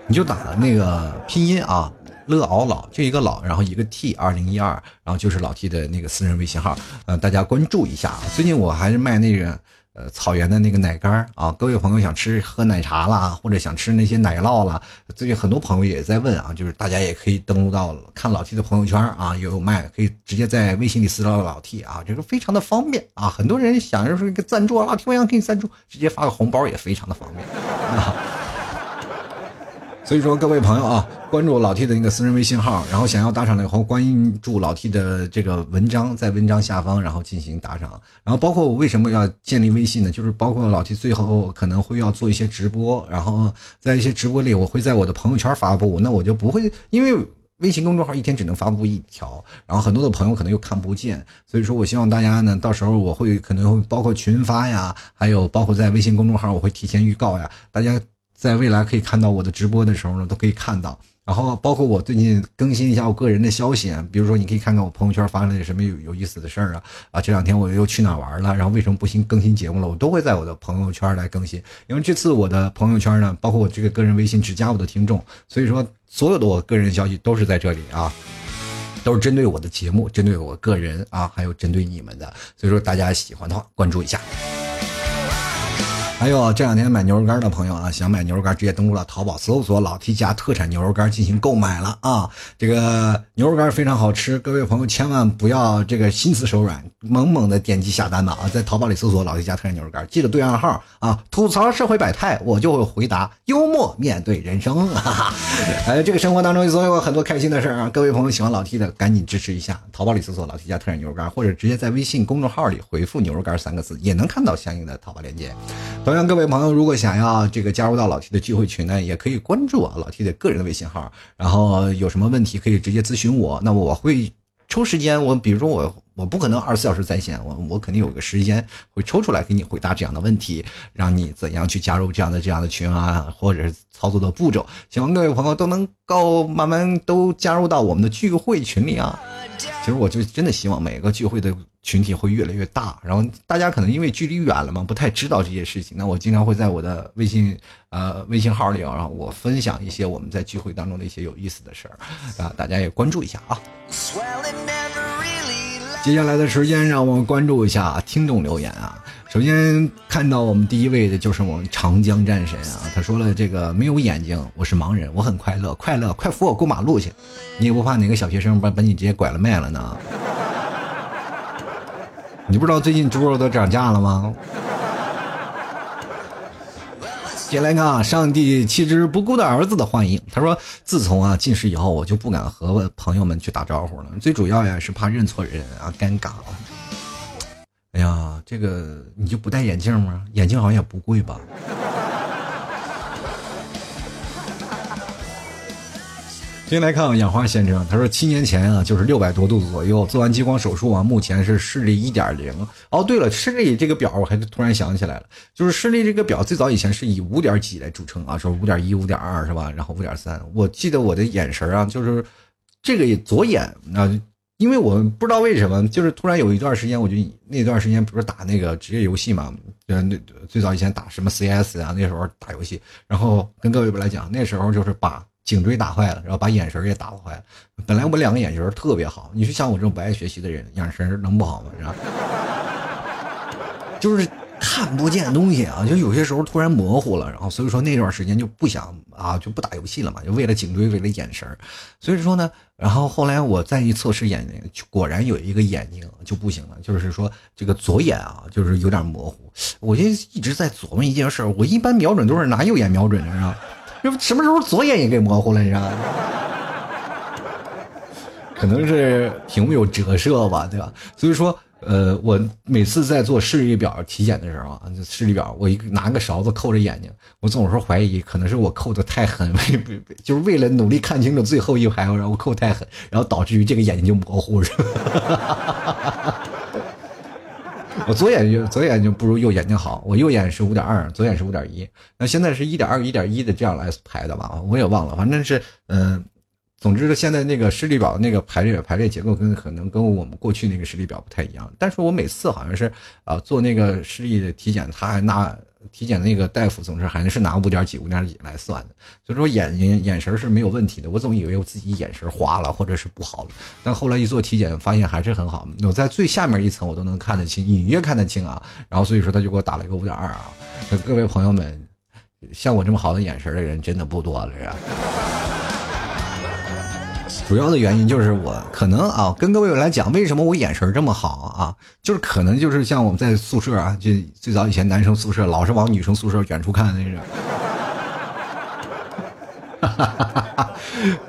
你就打那个拼音啊，乐敖老就一个老，然后一个 T 二零一二，然后就是老 T 的那个私人微信号，呃，大家关注一下啊。最近我还是卖那个。呃，草原的那个奶干啊，各位朋友想吃喝奶茶啦，或者想吃那些奶酪啦，最近很多朋友也在问啊，就是大家也可以登录到看老 T 的朋友圈啊，有卖，可以直接在微信里私聊老 T 啊，这个非常的方便啊。很多人想着说一个赞助啊，老 T 我想给你赞助，直接发个红包也非常的方便啊。所以说，各位朋友啊，关注老 T 的那个私人微信号，然后想要打赏的以后，关注老 T 的这个文章，在文章下方，然后进行打赏。然后包括我为什么要建立微信呢？就是包括老 T 最后可能会要做一些直播，然后在一些直播里，我会在我的朋友圈发布，那我就不会因为微信公众号一天只能发布一条，然后很多的朋友可能又看不见。所以说我希望大家呢，到时候我会可能会包括群发呀，还有包括在微信公众号我会提前预告呀，大家。在未来可以看到我的直播的时候呢，都可以看到。然后包括我最近更新一下我个人的消息，比如说你可以看看我朋友圈发生了什么有有意思的事儿啊啊！这两天我又去哪玩了？然后为什么不新更新节目了？我都会在我的朋友圈来更新。因为这次我的朋友圈呢，包括我这个个人微信只加我的听众，所以说所有的我个人消息都是在这里啊，都是针对我的节目，针对我个人啊，还有针对你们的。所以说大家喜欢的话，关注一下。还有这两天买牛肉干的朋友啊，想买牛肉干，直接登录了淘宝，搜索“老 T 家特产牛肉干”进行购买了啊。这个牛肉干非常好吃，各位朋友千万不要这个心慈手软，猛猛的点击下单吧啊！在淘宝里搜索“老 T 家特产牛肉干”，记得对暗号啊，吐槽社会百态，我就会回答幽默面对人生。哈哈，哎，这个生活当中总有很多开心的事啊！各位朋友喜欢老 T 的，赶紧支持一下，淘宝里搜索“老 T 家特产牛肉干”，或者直接在微信公众号里回复“牛肉干”三个字，也能看到相应的淘宝链接。同样，各位朋友，如果想要这个加入到老 T 的聚会群呢，也可以关注啊老 T 的个人的微信号，然后有什么问题可以直接咨询我，那我会抽时间，我比如说我我不可能二十四小时在线，我我肯定有个时间会抽出来给你回答这样的问题，让你怎样去加入这样的这样的群啊，或者是操作的步骤，希望各位朋友都能够慢慢都加入到我们的聚会群里啊。其实我就真的希望每个聚会的。群体会越来越大，然后大家可能因为距离远了嘛，不太知道这些事情。那我经常会在我的微信呃微信号里啊，我分享一些我们在聚会当中的一些有意思的事儿啊，大家也关注一下啊。Swelling never really 接下来的时间，让我们关注一下听众留言啊。首先看到我们第一位的就是我们长江战神啊，他说了这个没有眼睛，我是盲人，我很快乐，快乐，快扶我过马路去。你也不怕哪个小学生把把你直接拐了卖了呢？你不知道最近猪肉都涨价了吗？接来看上帝弃之不顾的儿子的幻影。他说：“自从啊近视以后，我就不敢和朋友们去打招呼了。最主要呀是怕认错人啊，尴尬。哎呀，这个你就不戴眼镜吗？眼镜好像也不贵吧？”先来看养花先生，他说七年前啊，就是六百多度左右，做完激光手术啊，目前是视力一点零。哦，对了，视力这个表我还突然想起来了，就是视力这个表最早以前是以五点几来著称啊，说五点一、五点二是吧？然后五点三，我记得我的眼神啊，就是这个左眼啊，因为我不知道为什么，就是突然有一段时间，我就那段时间不是打那个职业游戏嘛，呃，那最早以前打什么 CS 啊，那时候打游戏，然后跟各位来讲，那时候就是把。颈椎打坏了，然后把眼神也打坏了。本来我两个眼神特别好，你说像我这种不爱学习的人，眼神能不好吗？是吧？[laughs] 就是。看不见东西啊，就有些时候突然模糊了，然后所以说那段时间就不想啊，就不打游戏了嘛，就为了颈椎，为了眼神所以说呢，然后后来我再一测试眼睛，果然有一个眼睛就不行了，就是说这个左眼啊，就是有点模糊。我就一直在琢磨一件事我一般瞄准都是拿右眼瞄准的，是吧？什么时候左眼也给模糊了，你知道？可能是屏幕有折射吧，对吧？所以说。呃，我每次在做视力表体检的时候啊，视力表我一拿个勺子扣着眼睛，我总是怀疑可能是我扣的太狠，为就是为了努力看清楚最后一排，然后扣太狠，然后导致于这个眼睛就模糊了。我左眼就左眼就不如右眼睛好，我右眼是五点二，左眼是五点一，那现在是一点二一点一的这样来排的吧？我也忘了，反正是嗯。总之，现在那个视力表那个排列排列结构跟可能跟我们过去那个视力表不太一样。但是我每次好像是啊做那个视力的体检，他还拿体检那个大夫总是还是拿五点几五点几来算的。所以说眼睛眼神是没有问题的。我总以为我自己眼神花了或者是不好了，但后来一做体检发现还是很好。我在最下面一层我都能看得清，隐约看得清啊。然后所以说他就给我打了一个五点二啊。各位朋友们，像我这么好的眼神的人真的不多了，是吧？主要的原因就是我可能啊，跟各位来讲，为什么我眼神这么好啊？就是可能就是像我们在宿舍啊，就最早以前男生宿舍老是往女生宿舍远处看那种，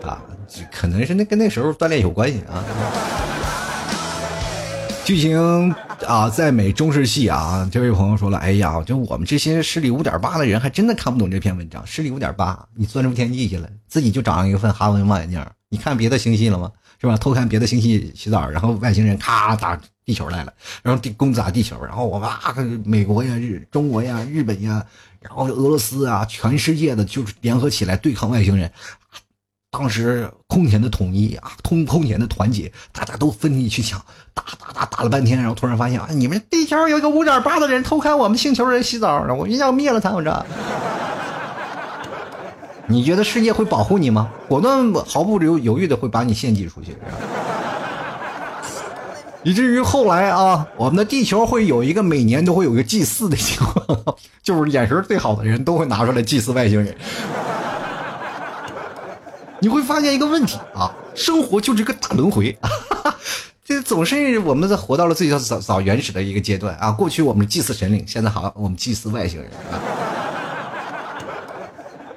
[laughs] 啊，可能是那跟那时候锻炼有关系啊。剧情啊，在美中式戏啊，这位朋友说了，哎呀，就我们这些视力五点八的人，还真的看不懂这篇文章。视力五点八，你钻出天际去了，自己就长了一份哈文望远镜，你看别的星系了吗？是吧？偷看别的星系洗澡，然后外星人咔打地球来了，然后地攻打地球，然后我哇，美国呀、日中国呀、日本呀，然后俄罗斯啊，全世界的就是联合起来对抗外星人。当时空前的统一啊，通空前的团结，大家都奋力去抢，打打打打了半天，然后突然发现啊，你们地球有一个五点八的人偷看我们星球人洗澡，我一定要灭了他们这。你觉得世界会保护你吗？果断毫不犹犹豫的会把你献祭出去，[laughs] 以至于后来啊，我们的地球会有一个每年都会有一个祭祀的情况，[laughs] 就是眼神最好的人都会拿出来祭祀外星人。你会发现一个问题啊，生活就是一个大轮回，[laughs] 这总是我们在活到了最早早早原始的一个阶段啊。过去我们祭祀神灵，现在好我们祭祀外星人啊。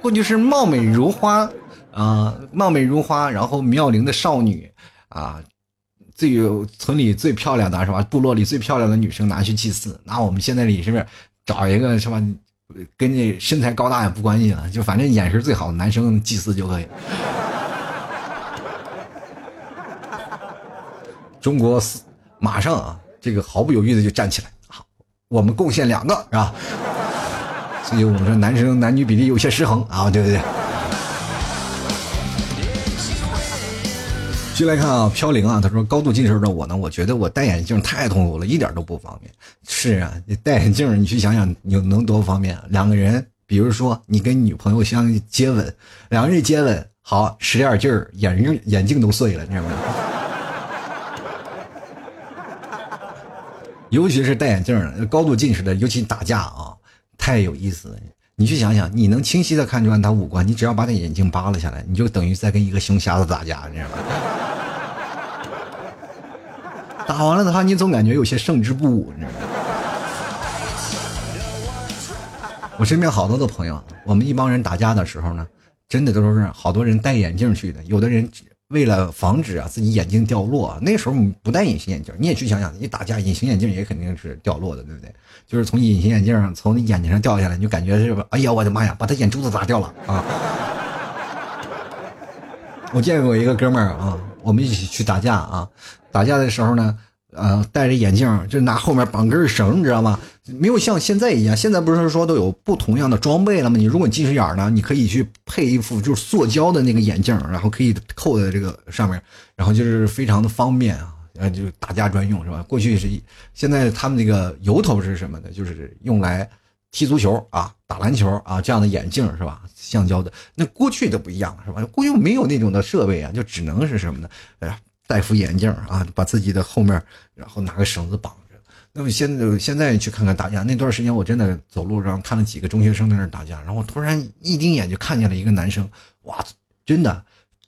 过去是貌美如花啊，貌美如花，然后妙龄的少女啊，最有村里最漂亮的是吧？部落里最漂亮的女生拿去祭祀，那我们现在里是不是找一个是吧？跟这身材高大也不关系了，就反正眼神最好的男生祭祀就可以。中国马上啊，这个毫不犹豫的就站起来，好，我们贡献两个是吧？所以我们说男生男女比例有些失衡啊，对不对？继续来看啊，飘零啊，他说高度近视的我呢，我觉得我戴眼镜太痛苦了，一点都不方便。是啊，你戴眼镜，你去想想，你能多方便？两个人，比如说你跟女朋友相接吻，两个人接吻，好使点劲儿，眼镜眼镜都碎了，你知道吗？[laughs] 尤其是戴眼镜高度近视的，尤其打架啊，太有意思了。你去想想，你能清晰的看出来他五官，你只要把那眼镜扒了下来，你就等于在跟一个熊瞎子打架，你知道吗？[laughs] 打完了的话，你总感觉有些胜之不武，你知道吗？我身边好多的朋友，我们一帮人打架的时候呢，真的都是好多人戴眼镜去的。有的人为了防止啊自己眼镜掉落，那时候你不戴隐形眼镜，你也去想想，你打架隐形眼镜也肯定是掉落的，对不对？就是从隐形眼镜上从眼睛上掉下来，你就感觉是哎呀，我的妈呀，把他眼珠子砸掉了啊！我见过一个哥们儿啊，我们一起去打架啊。打架的时候呢，呃，戴着眼镜，就拿后面绑根绳，你知道吗？没有像现在一样，现在不是说都有不同样的装备了吗？你如果近视眼呢，你可以去配一副就是塑胶的那个眼镜，然后可以扣在这个上面，然后就是非常的方便啊，呃，就打架专用是吧？过去是，现在他们那个由头是什么呢？就是用来踢足球啊、打篮球啊这样的眼镜是吧？橡胶的。那过去都不一样了是吧？过去没有那种的设备啊，就只能是什么呢？哎，戴副眼镜啊，把自己的后面然后拿个绳子绑。那么现在现在去看看打架，那段时间我真的走路上看了几个中学生在那打架，然后突然一盯眼就看见了一个男生，哇，真的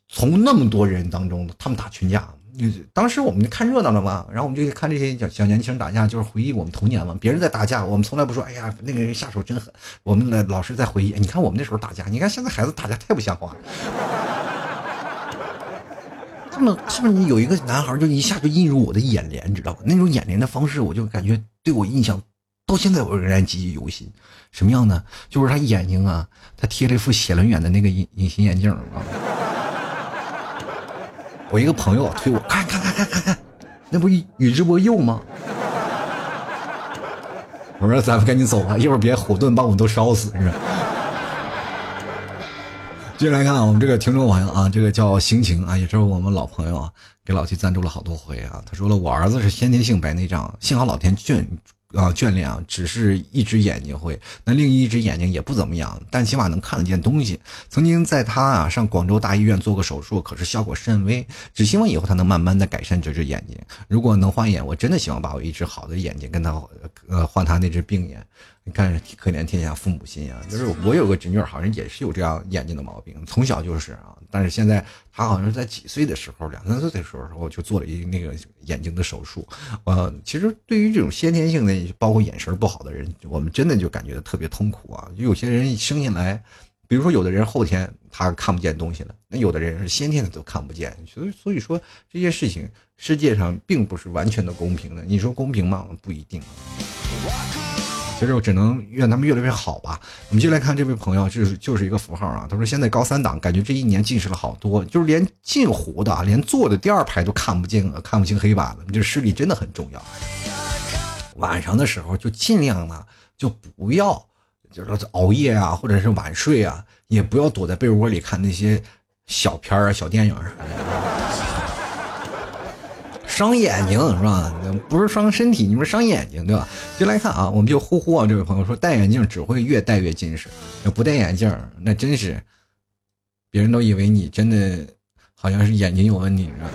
从那么多人当中他们打群架。当时我们就看热闹了嘛，然后我们就看这些小小年轻打架，就是回忆我们童年嘛。别人在打架，我们从来不说，哎呀，那个人下手真狠。我们呢，老是在回忆，你看我们那时候打架，你看现在孩子打架太不像话了。他们他们有一个男孩，就一下就映入我的眼帘，知道吧？那种眼帘的方式，我就感觉对我印象到现在我仍然记忆犹新。什么样呢？就是他眼睛啊，他贴了一副写轮眼的那个隐隐形眼镜啊。我一个朋友推我，看看看看看看，那不宇智波鼬吗？我说咱们赶紧走吧，一会儿别火遁把我们都烧死，是吧？接下来看我们这个听众朋友啊，这个叫行情啊，也是我们老朋友啊，给老七赞助了好多回啊。他说了，我儿子是先天性白内障，幸好老天眷。啊，眷恋啊，只是一只眼睛会，那另一只眼睛也不怎么样，但起码能看得见东西。曾经在他啊上广州大医院做过手术，可是效果甚微。只希望以后他能慢慢的改善这只眼睛。如果能换眼，我真的希望把我一只好的眼睛跟他，呃，换他那只病眼。你看，可怜天下父母心啊！就是我有个侄女，好像也是有这样眼睛的毛病，从小就是啊。但是现在她好像是在几岁的时候，两三岁的时候，就做了一那个眼睛的手术。呃，其实对于这种先天性的，包括眼神不好的人，我们真的就感觉特别痛苦啊。就有些人生下来，比如说有的人后天他看不见东西了，那有的人是先天的都看不见。所以所以说这些事情，世界上并不是完全的公平的。你说公平吗？不一定。其实我只能愿他们越来越好吧。我们就来看这位朋友，就是就是一个符号啊。他说现在高三党，感觉这一年近视了好多，就是连近乎的，连坐的第二排都看不见，看不清黑板了。这视力真的很重要。晚上的时候就尽量呢，就不要就是熬夜啊，或者是晚睡啊，也不要躲在被窝里看那些小片儿啊、小电影啥的。伤眼睛是吧？不是伤身体，你们伤眼睛对吧？就来看啊，我们就呼呼啊，这位朋友说戴眼镜只会越戴越近视，要不戴眼镜那真是，别人都以为你真的好像是眼睛有问题，是吧？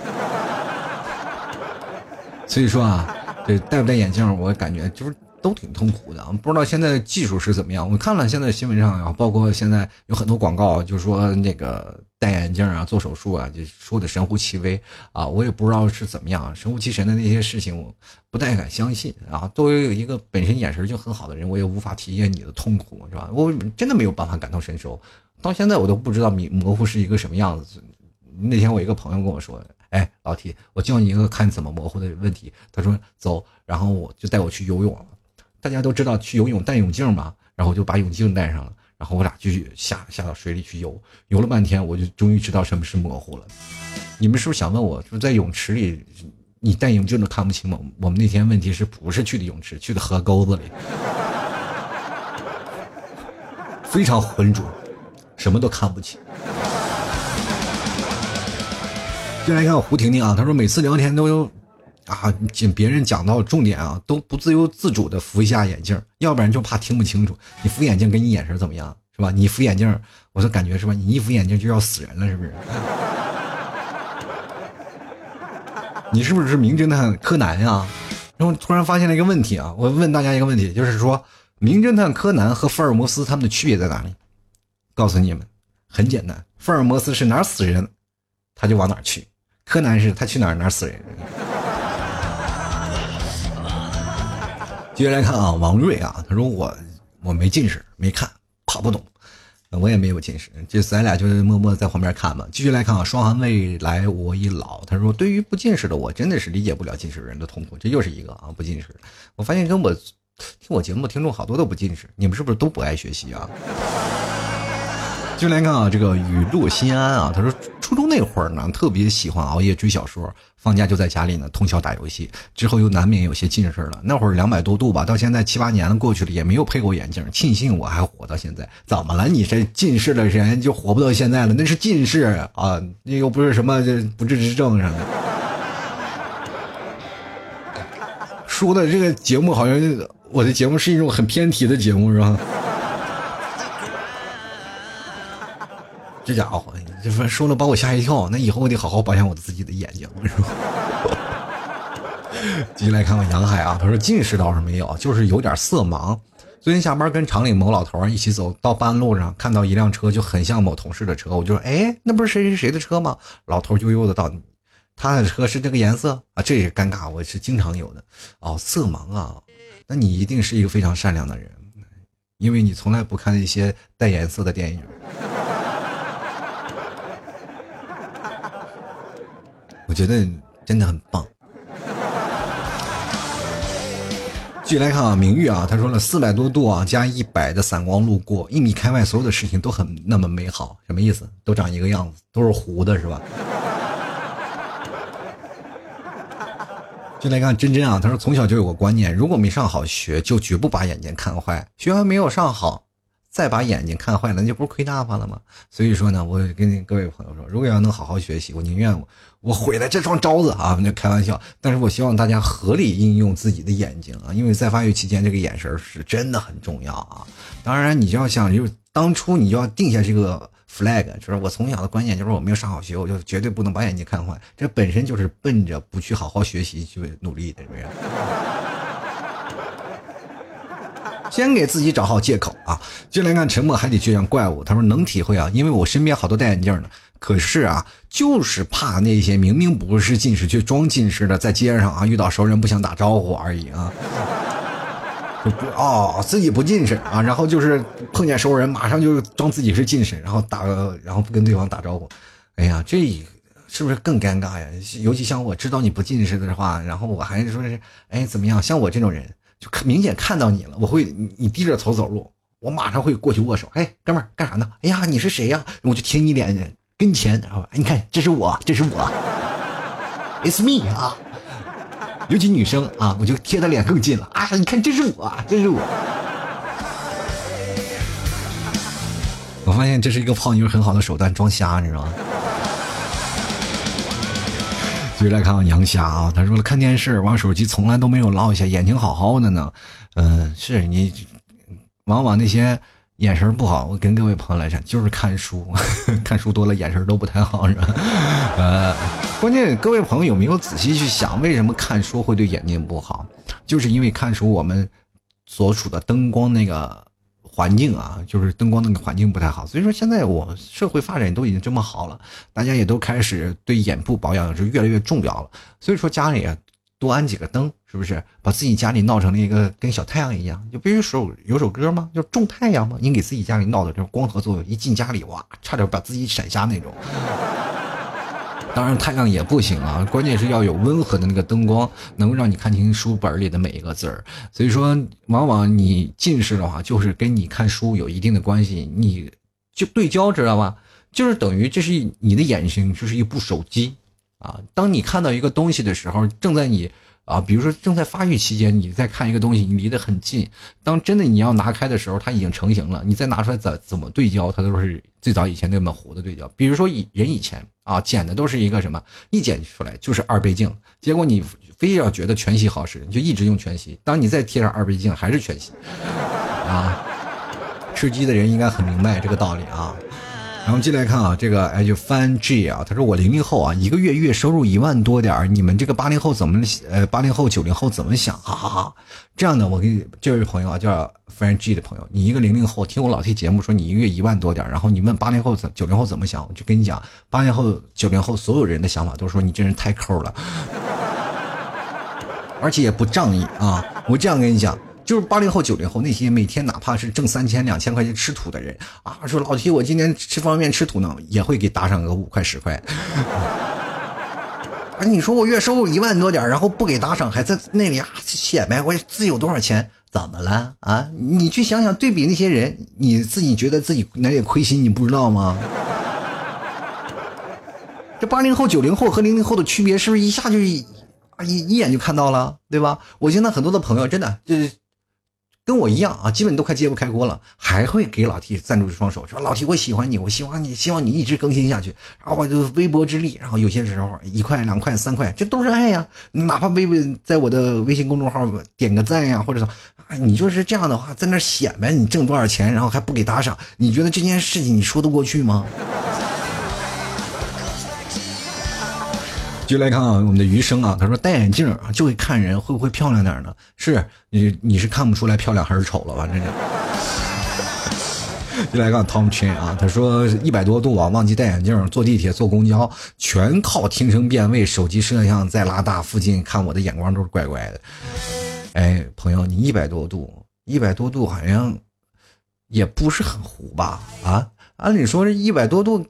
[laughs] 所以说啊，这戴不戴眼镜，我感觉就是。都挺痛苦的，不知道现在技术是怎么样。我看了现在新闻上啊，包括现在有很多广告，就说那个戴眼镜啊、做手术啊，就说的神乎其微啊。我也不知道是怎么样，神乎其神的那些事情，我不太敢相信啊。作为一个本身眼神就很好的人，我也无法体验你的痛苦，是吧？我真的没有办法感同身受，到现在我都不知道模模糊是一个什么样子。那天我一个朋友跟我说：“哎，老铁，我教你一个看怎么模糊的问题。”他说：“走。”然后我就带我去游泳了。大家都知道去游泳戴泳镜嘛，然后我就把泳镜戴上了，然后我俩就下下到水里去游，游了半天，我就终于知道什么是模糊了。你们是不是想问我，就在泳池里，你戴泳镜都看不清吗？我们那天问题是不是去的泳池，去的河沟子里，[laughs] 非常浑浊，什么都看不清。进来看胡婷婷啊，她说每次聊天都有。啊，别人讲到重点啊，都不自由自主的扶一下眼镜，要不然就怕听不清楚。你扶眼镜跟你眼神怎么样，是吧？你扶眼镜，我就感觉是吧？你一扶眼镜就要死人了，是不是？你是不是名侦探柯南呀？然后突然发现了一个问题啊，我问大家一个问题，就是说，名侦探柯南和福尔摩斯他们的区别在哪里？告诉你们，很简单，福尔摩斯是哪死人，他就往哪去，柯南是他去哪哪死人。继续来看啊，王瑞啊，他说我我没近视，没看，怕不懂。我也没有近视，就咱俩就默默在旁边看吧。继续来看啊，双寒未来我已老。他说，对于不近视的我，真的是理解不了近视人的痛苦。这又是一个啊，不近视。我发现跟我听我节目听众好多都不近视，你们是不是都不爱学习啊？就来看啊，这个雨露心安啊，他说初中那会儿呢，特别喜欢熬夜追小说，放假就在家里呢通宵打游戏，之后又难免有些近视了。那会儿两百多度吧，到现在七八年了过去了，也没有配过眼镜，庆幸我还活到现在。怎么了？你这近视的人就活不到现在了？那是近视啊，那又不是什么这不治之症什么。说的这个节目好像我的节目是一种很偏题的节目，是吧？这家伙，这说说了把我吓一跳。那以后我得好好保养我自己的眼睛，是吧？[laughs] 继续来看看杨海啊，他说近视倒是没有，就是有点色盲。昨天下班跟厂里某老头一起走到半路上，看到一辆车就很像某同事的车，我就说：“哎，那不是谁谁谁的车吗？”老头悠悠的道：“他的车是这个颜色啊，这也尴尬，我是经常有的。哦，色盲啊，那你一定是一个非常善良的人，因为你从来不看一些带颜色的电影。我觉得真的很棒。”继续来看啊，明玉啊，他说了四百多度啊，加一百的散光路过一米开外，所有的事情都很那么美好，什么意思？都长一个样子，都是糊的，是吧？就来看真真啊，他说从小就有个观念，如果没上好学，就绝不把眼睛看坏，学完没有上好。再把眼睛看坏了，那就不是亏大发了吗？所以说呢，我跟各位朋友说，如果要能好好学习，我宁愿我我毁了这双招子啊！那开玩笑，但是我希望大家合理应用自己的眼睛啊，因为在发育期间，这个眼神是真的很重要啊。当然，你就要想，就是当初你就要定下这个 flag，就是我从小的观念就是我没有上好学，我就绝对不能把眼睛看坏。这本身就是奔着不去好好学习去努力的，是不是？先给自己找好借口啊！就来看沉默还得就像怪物。他说能体会啊，因为我身边好多戴眼镜的，可是啊，就是怕那些明明不是近视却装近视的，在街上啊遇到熟人不想打招呼而已啊。就不哦，自己不近视啊，然后就是碰见熟人马上就装自己是近视，然后打然后不跟对方打招呼。哎呀，这是不是更尴尬呀？尤其像我知道你不近视的话，然后我还是说是哎怎么样？像我这种人。就看明显看到你了，我会你低着头走路，我马上会过去握手。哎，哥们儿干啥呢？哎呀，你是谁呀？我就贴你脸跟前，然后，你看这是我，这是我，It's me 啊。尤其女生啊，我就贴她脸更近了。啊，你看这是我，这是我。我发现这是一个泡妞很好的手段，装瞎，你知道吗？继续来看看杨霞啊，他说了看电视玩手机从来都没有落下，眼睛好好的呢。嗯，是你往往那些眼神不好，我跟各位朋友来讲，就是看书，[laughs] 看书多了眼神都不太好，是吧？呃，关键各位朋友有没有仔细去想，为什么看书会对眼睛不好？就是因为看书我们所处的灯光那个。环境啊，就是灯光那个环境不太好，所以说现在我社会发展都已经这么好了，大家也都开始对眼部保养是越来越重要了。所以说家里啊多安几个灯，是不是？把自己家里闹成了一个跟小太阳一样，就比如说有首歌吗？叫种太阳吗？你给自己家里闹的这种光合作用，一进家里哇，差点把自己闪瞎那种。当然，太阳也不行啊，关键是要有温和的那个灯光，能够让你看清书本里的每一个字儿。所以说，往往你近视的话，就是跟你看书有一定的关系。你就对焦，知道吧？就是等于这是你的眼睛就是一部手机啊。当你看到一个东西的时候，正在你。啊，比如说正在发育期间，你在看一个东西，你离得很近。当真的你要拿开的时候，它已经成型了，你再拿出来怎怎么对焦，它都是最早以前那么糊的对焦。比如说以人以前啊，剪的都是一个什么，一剪出来就是二倍镜，结果你非要觉得全息好使，你就一直用全息。当你再贴上二倍镜，还是全息。啊，吃鸡的人应该很明白这个道理啊。然后进来看啊，这个哎就翻 G 啊，他说我零零后啊，一个月月收入一万多点你们这个八零后怎么呃八零后九零后怎么想？哈哈哈！这样的，我给这位朋友啊，叫翻 G 的朋友，你一个零零后听我老 T 节目说你一个月一万多点然后你问八零后怎九零后怎么想？我就跟你讲，八零后九零后所有人的想法都说你这人太抠了，[laughs] 而且也不仗义啊！我这样跟你讲。就是八零后、九零后那些每天哪怕是挣三千、两千块钱吃土的人啊，说老提我今天吃方便面吃土呢，也会给打赏个五块十块。[laughs] 啊，你说我月收入一万多点然后不给打赏，还在那里啊显摆我自己有多少钱？怎么了啊？你去想想，对比那些人，你自己觉得自己哪里亏心，你不知道吗？[laughs] 这八零后、九零后和零零后的区别，是不是一下就一一一眼就看到了，对吧？我现在很多的朋友真的就是。跟我一样啊，基本都快揭不开锅了，还会给老 T 赞助双手，说老 T 我喜欢你，我希望你希望你一直更新下去，然后我就微薄之力，然后有些时候一块两块三块，这都是爱呀，哪怕微微在我的微信公众号点个赞呀，或者说，你就是这样的话，在那显摆你挣多少钱，然后还不给打赏，你觉得这件事情你说得过去吗？就来看啊，我们的余生啊，他说戴眼镜啊就会看人会不会漂亮点呢？是你你是看不出来漂亮还是丑了吧？这是。[laughs] 就来看 Tom Chen 啊，他说一百多度啊，忘记戴眼镜，坐地铁坐公交全靠听声辨位，手机摄像再拉大，附近看我的眼光都是怪怪的。哎，朋友，你一百多度，一百多度好像也不是很糊吧？啊，按理说这一百多度。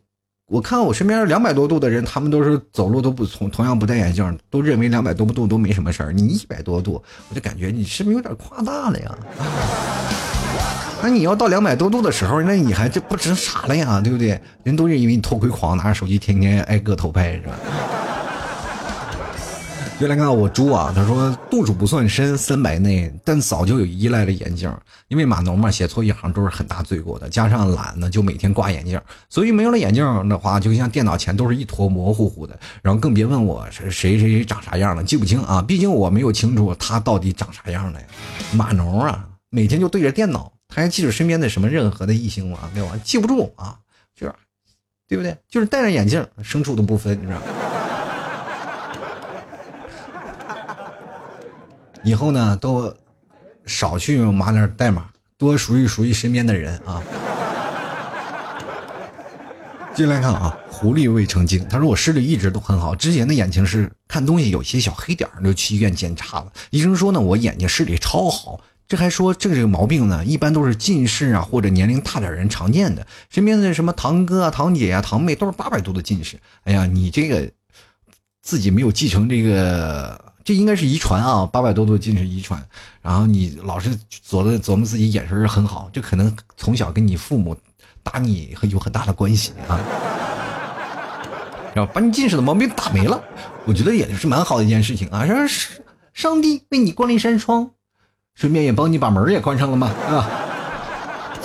我看我身边两百多度的人，他们都是走路都不从同样不戴眼镜，都认为两百多度都没什么事儿。你一百多度，我就感觉你是不是有点夸大了呀？[laughs] 那你要到两百多度的时候，那你还这不成啥了呀？对不对？人都是因为你偷窥狂，拿着手机天天挨个偷拍，是吧？就来看到我猪啊，他说度数不算深，三百内，但早就有依赖了眼镜，因为码农嘛，写错一行都是很大罪过的。加上懒呢，就每天挂眼镜，所以没有了眼镜的话，就像电脑前都是一坨模糊糊的。然后更别问我谁谁谁长啥样了，记不清啊，毕竟我没有清楚他到底长啥样的呀。码农啊，每天就对着电脑，他还记住身边的什么任何的异性吗？对吧？记不住啊，就是，对不对？就是戴着眼镜，牲畜都不分，你知道吗。以后呢，都少去码点代码，多熟悉熟悉身边的人啊。进来看啊，狐狸未成精。他说我视力一直都很好，之前的眼睛是看东西有些小黑点就去医院检查了。医生说呢，我眼睛视力超好。这还说这个毛病呢，一般都是近视啊或者年龄大点人常见的。身边的什么堂哥啊、堂姐啊、堂妹都是八百度的近视。哎呀，你这个自己没有继承这个。这应该是遗传啊，八百多度近视遗传。然后你老是琢磨琢磨自己眼神很好，这可能从小跟你父母打你有很大的关系啊。然后把你近视的毛病打没了，我觉得也是蛮好的一件事情啊。说是上帝为你关了一扇窗，顺便也帮你把门也关上了嘛，啊。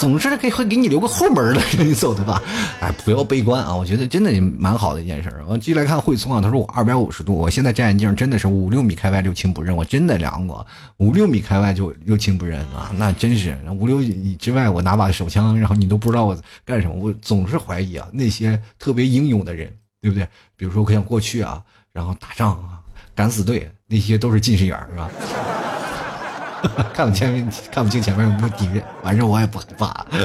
总是可以会给你留个后门的，让你走的吧？[laughs] 哎，不要悲观啊！我觉得真的蛮好的一件事儿。我继续来看慧聪啊，他说我二百五十度，我现在摘眼镜真的是五六米开外六亲不认，我真的量过，五六米开外就六亲不认啊，那真是五六米之外，我拿把手枪，然后你都不知道我干什么。我总是怀疑啊，那些特别英勇的人，对不对？比如说像过去啊，然后打仗啊，敢死队那些都是近视眼，是吧？[laughs] 看不清，看不清前面有没有敌人，反正我也不害怕。[laughs]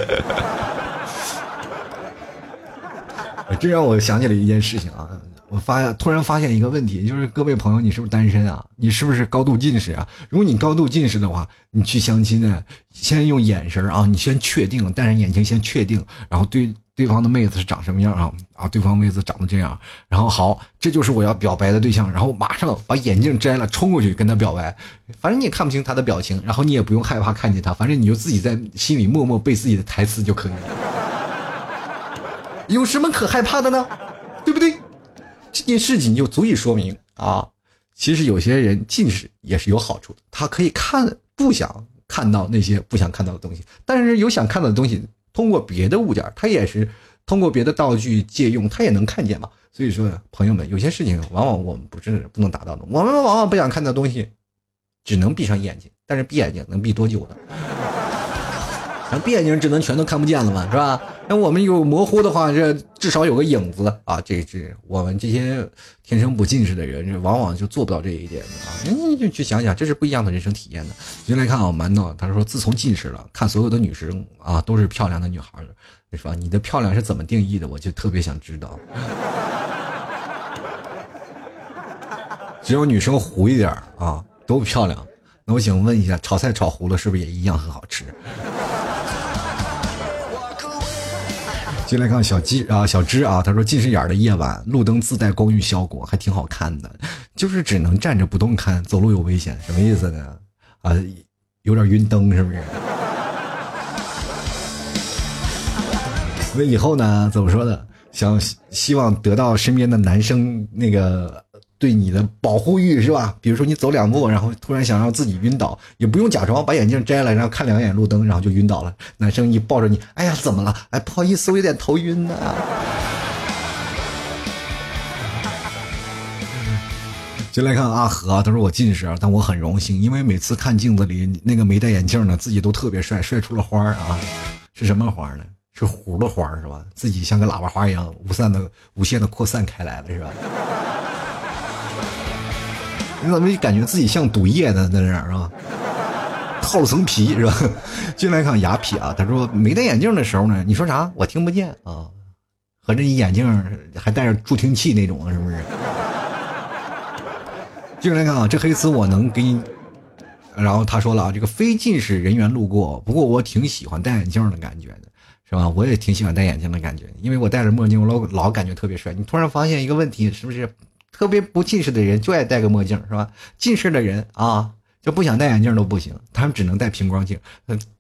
这让我想起了一件事情啊！我发突然发现一个问题，就是各位朋友，你是不是单身啊？你是不是高度近视啊？如果你高度近视的话，你去相亲呢，先用眼神啊，你先确定，戴上眼镜先确定，然后对。对方的妹子是长什么样啊？啊，对方妹子长得这样，然后好，这就是我要表白的对象，然后马上把眼镜摘了，冲过去跟他表白。反正你也看不清他的表情，然后你也不用害怕看见他，反正你就自己在心里默默背自己的台词就可以了。[laughs] 有什么可害怕的呢？对不对？这件事情就足以说明啊，其实有些人近视也是有好处的，他可以看不想看到那些不想看到的东西，但是有想看到的东西。通过别的物件，他也是通过别的道具借用，他也能看见嘛。所以说，朋友们，有些事情往往我们不是不能达到的。我们往往不想看到东西，只能闭上眼睛。但是闭眼睛能闭多久呢？那闭眼睛只能全都看不见了嘛，是吧？那我们有模糊的话，这至少有个影子啊。这这我们这些天生不近视的人，往往就做不到这一点啊。你就去想想，这是不一样的人生体验的。先来看啊，馒头，他说自从近视了，看所有的女生啊都是漂亮的女孩儿，是吧？你的漂亮是怎么定义的？我就特别想知道。[laughs] 只有女生糊一点啊都漂亮。那我想问一下，炒菜炒糊了是不是也一样很好吃？进来看小鸡啊，小芝啊，他说近视眼的夜晚，路灯自带光晕效果，还挺好看的，就是只能站着不动看，走路有危险，什么意思呢？啊，有点晕灯是不是？那以后呢？怎么说呢？想希望得到身边的男生那个对你的保护欲是吧？比如说你走两步，然后突然想让自己晕倒，也不用假装把眼镜摘了，然后看两眼路灯，然后就晕倒了。男生一抱着你，哎呀，怎么了？哎，不好意思，我有点头晕呢。就来看阿和，他说我近视，但我很荣幸，因为每次看镜子里那个没戴眼镜的自己都特别帅，帅出了花啊！是什么花呢？是葫芦花是吧？自己像个喇叭花一样，无散的、无限的扩散开来了是吧？你怎么感觉自己像毒液呢？在那儿是吧？套了层皮是吧？[laughs] 进来看牙皮啊，他说没戴眼镜的时候呢，你说啥？我听不见啊。合着你眼镜还带着助听器那种是不是？进来看啊，这黑丝我能给你。然后他说了啊，这个非近视人员路过，不过我挺喜欢戴眼镜的感觉的，是吧？我也挺喜欢戴眼镜的感觉，因为我戴着墨镜，我老老感觉特别帅。你突然发现一个问题，是不是？特别不近视的人就爱戴个墨镜，是吧？近视的人啊，就不想戴眼镜都不行，他们只能戴平光镜。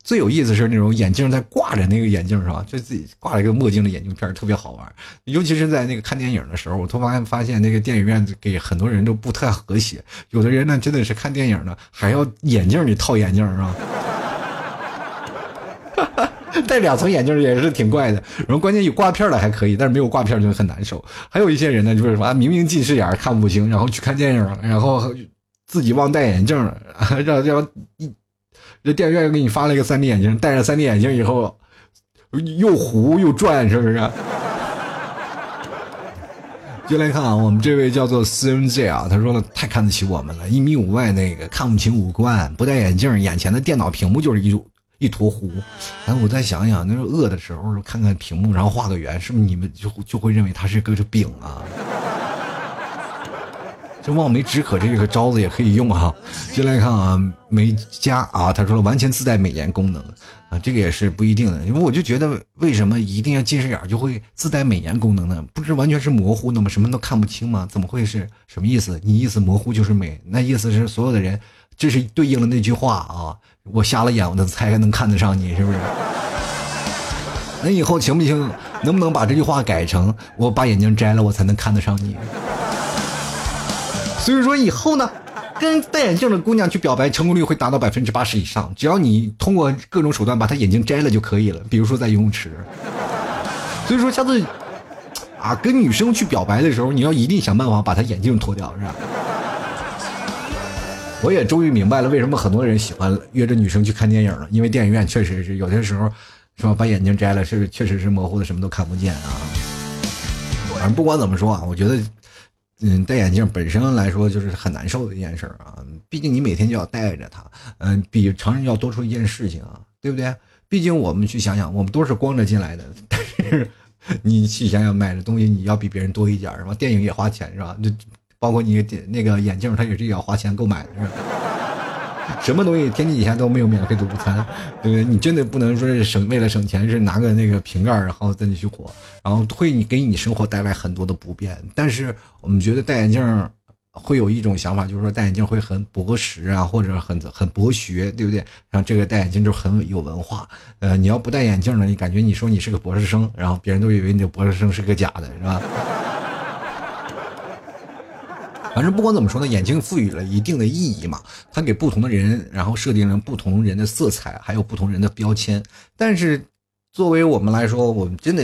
最有意思是那种眼镜在挂着那个眼镜，是吧？就自己挂了一个墨镜的眼镜片，特别好玩。尤其是在那个看电影的时候，我突然发现那个电影院给很多人都不太和谐。有的人呢，真的是看电影呢，还要眼镜里套眼镜，是吧？哈哈 [laughs] 戴两层眼镜也是挺怪的，然后关键有挂片的还可以，但是没有挂片就很难受。还有一些人呢，就是什么明明近视眼看不清，然后去看电影，然后自己忘戴眼镜了，[laughs] 让让一这电影院又给你发了一个 3D 眼镜，戴上 3D 眼镜以后又糊又转，是不是？[laughs] 就来看啊，我们这位叫做 CMZ 啊，他说了太看得起我们了，一米五外那个看不清五官，不戴眼镜，眼前的电脑屏幕就是一。一坨糊，然后我再想想，那时候饿的时候看看屏幕，然后画个圆，是不是你们就就会认为它是个这饼啊？[laughs] 这望梅止渴这个招子也可以用哈。进来看啊，美加啊，他说完全自带美颜功能啊，这个也是不一定的，因为我就觉得为什么一定要近视眼就会自带美颜功能呢？不是完全是模糊的吗？什么都看不清吗？怎么会是什么意思？你意思模糊就是美？那意思是所有的人，这是对应了那句话啊。我瞎了眼，我才能看得上你，是不是？[laughs] 那以后行不行？能不能把这句话改成我把眼镜摘了，我才能看得上你？所以说以后呢，跟戴眼镜的姑娘去表白，成功率会达到百分之八十以上。只要你通过各种手段把她眼镜摘了就可以了，比如说在游泳池。所以说下次啊，跟女生去表白的时候，你要一定想办法把她眼镜脱掉，是吧？我也终于明白了，为什么很多人喜欢约着女生去看电影了，因为电影院确实是有些时候，是吧？把眼镜摘了，是确实是模糊的，什么都看不见啊。反正不管怎么说啊，我觉得，嗯，戴眼镜本身来说就是很难受的一件事啊。毕竟你每天就要戴着它，嗯，比常人要多出一件事情啊，对不对？毕竟我们去想想，我们都是光着进来的，但是 [laughs] 你去想想，买的东西你要比别人多一点是吧？电影也花钱是吧？就。包括你那个眼镜，它也是要花钱购买的，什么东西天底下都没有免费的午餐，对不对？你真的不能说是省为了省钱，是拿个那个瓶盖然后在那去火，然后会你给你生活带来很多的不便。但是我们觉得戴眼镜会有一种想法，就是说戴眼镜会很博识啊，或者很很博学，对不对？然后这个戴眼镜就很有文化。呃，你要不戴眼镜呢，你感觉你说你是个博士生，然后别人都以为你的博士生是个假的，是吧？反正不管怎么说呢，眼镜赋予了一定的意义嘛，它给不同的人，然后设定了不同人的色彩，还有不同人的标签。但是，作为我们来说，我们真的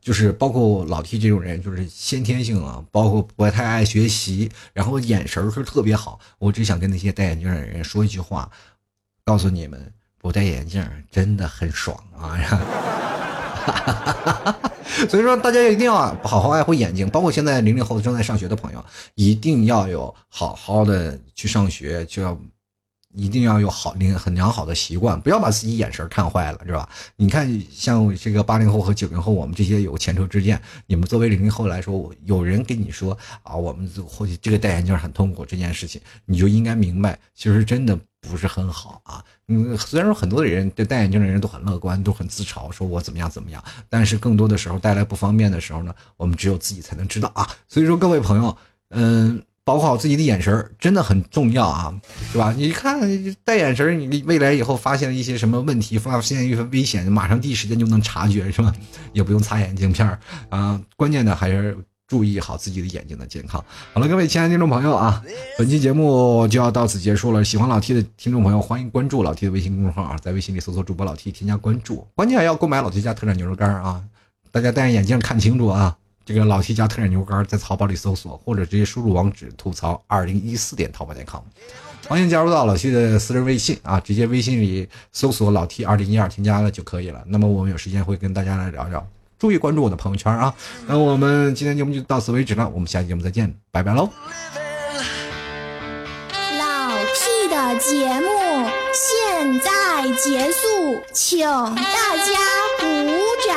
就是包括老 T 这种人，就是先天性啊，包括不太爱学习，然后眼神是特别好。我只想跟那些戴眼镜的人说一句话，告诉你们，不戴眼镜真的很爽啊！[laughs] 所以说，大家一定要好好爱护眼睛，包括现在零零后正在上学的朋友，一定要有好好的去上学，就要一定要有好良很良好的习惯，不要把自己眼神看坏了，是吧？你看，像这个八零后和九零后，我们这些有前车之鉴，你们作为零零后来说，有人跟你说啊，我们或许这个戴眼镜很痛苦这件事情，你就应该明白，其实真的。不是很好啊，嗯，虽然说很多的人对戴眼镜的人都很乐观，都很自嘲，说我怎么样怎么样，但是更多的时候带来不方便的时候呢，我们只有自己才能知道啊。所以说各位朋友，嗯，保护好自己的眼神真的很重要啊，是吧？你看戴眼神你未来以后发现了一些什么问题，发现一些危险，马上第一时间就能察觉，是吧？也不用擦眼镜片啊。关键的还是注意好自己的眼睛的健康。好了，各位亲爱的听众朋友啊，本期节目就要到此结束了。喜欢老 T 的听众朋友，欢迎关注老 T 的微信公众号啊，在微信里搜索主播老 T，添加关注。关键要购买老 T 家特产牛肉干啊，大家戴上眼镜看清楚啊。这个老 T 家特产牛肉干在淘宝里搜索，或者直接输入网址吐槽二零一四点淘宝点 com。欢迎加入到老 T 的私人微信啊，直接微信里搜索老 T 二零一二添加了就可以了。那么我们有时间会跟大家来聊聊。注意关注我的朋友圈啊！那我们今天节目就到此为止了，我们下期节目再见，拜拜喽！老 T 的节目现在结束，请大家鼓掌。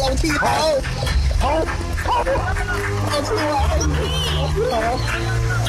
老 T 好，好，好，老 T 好，好。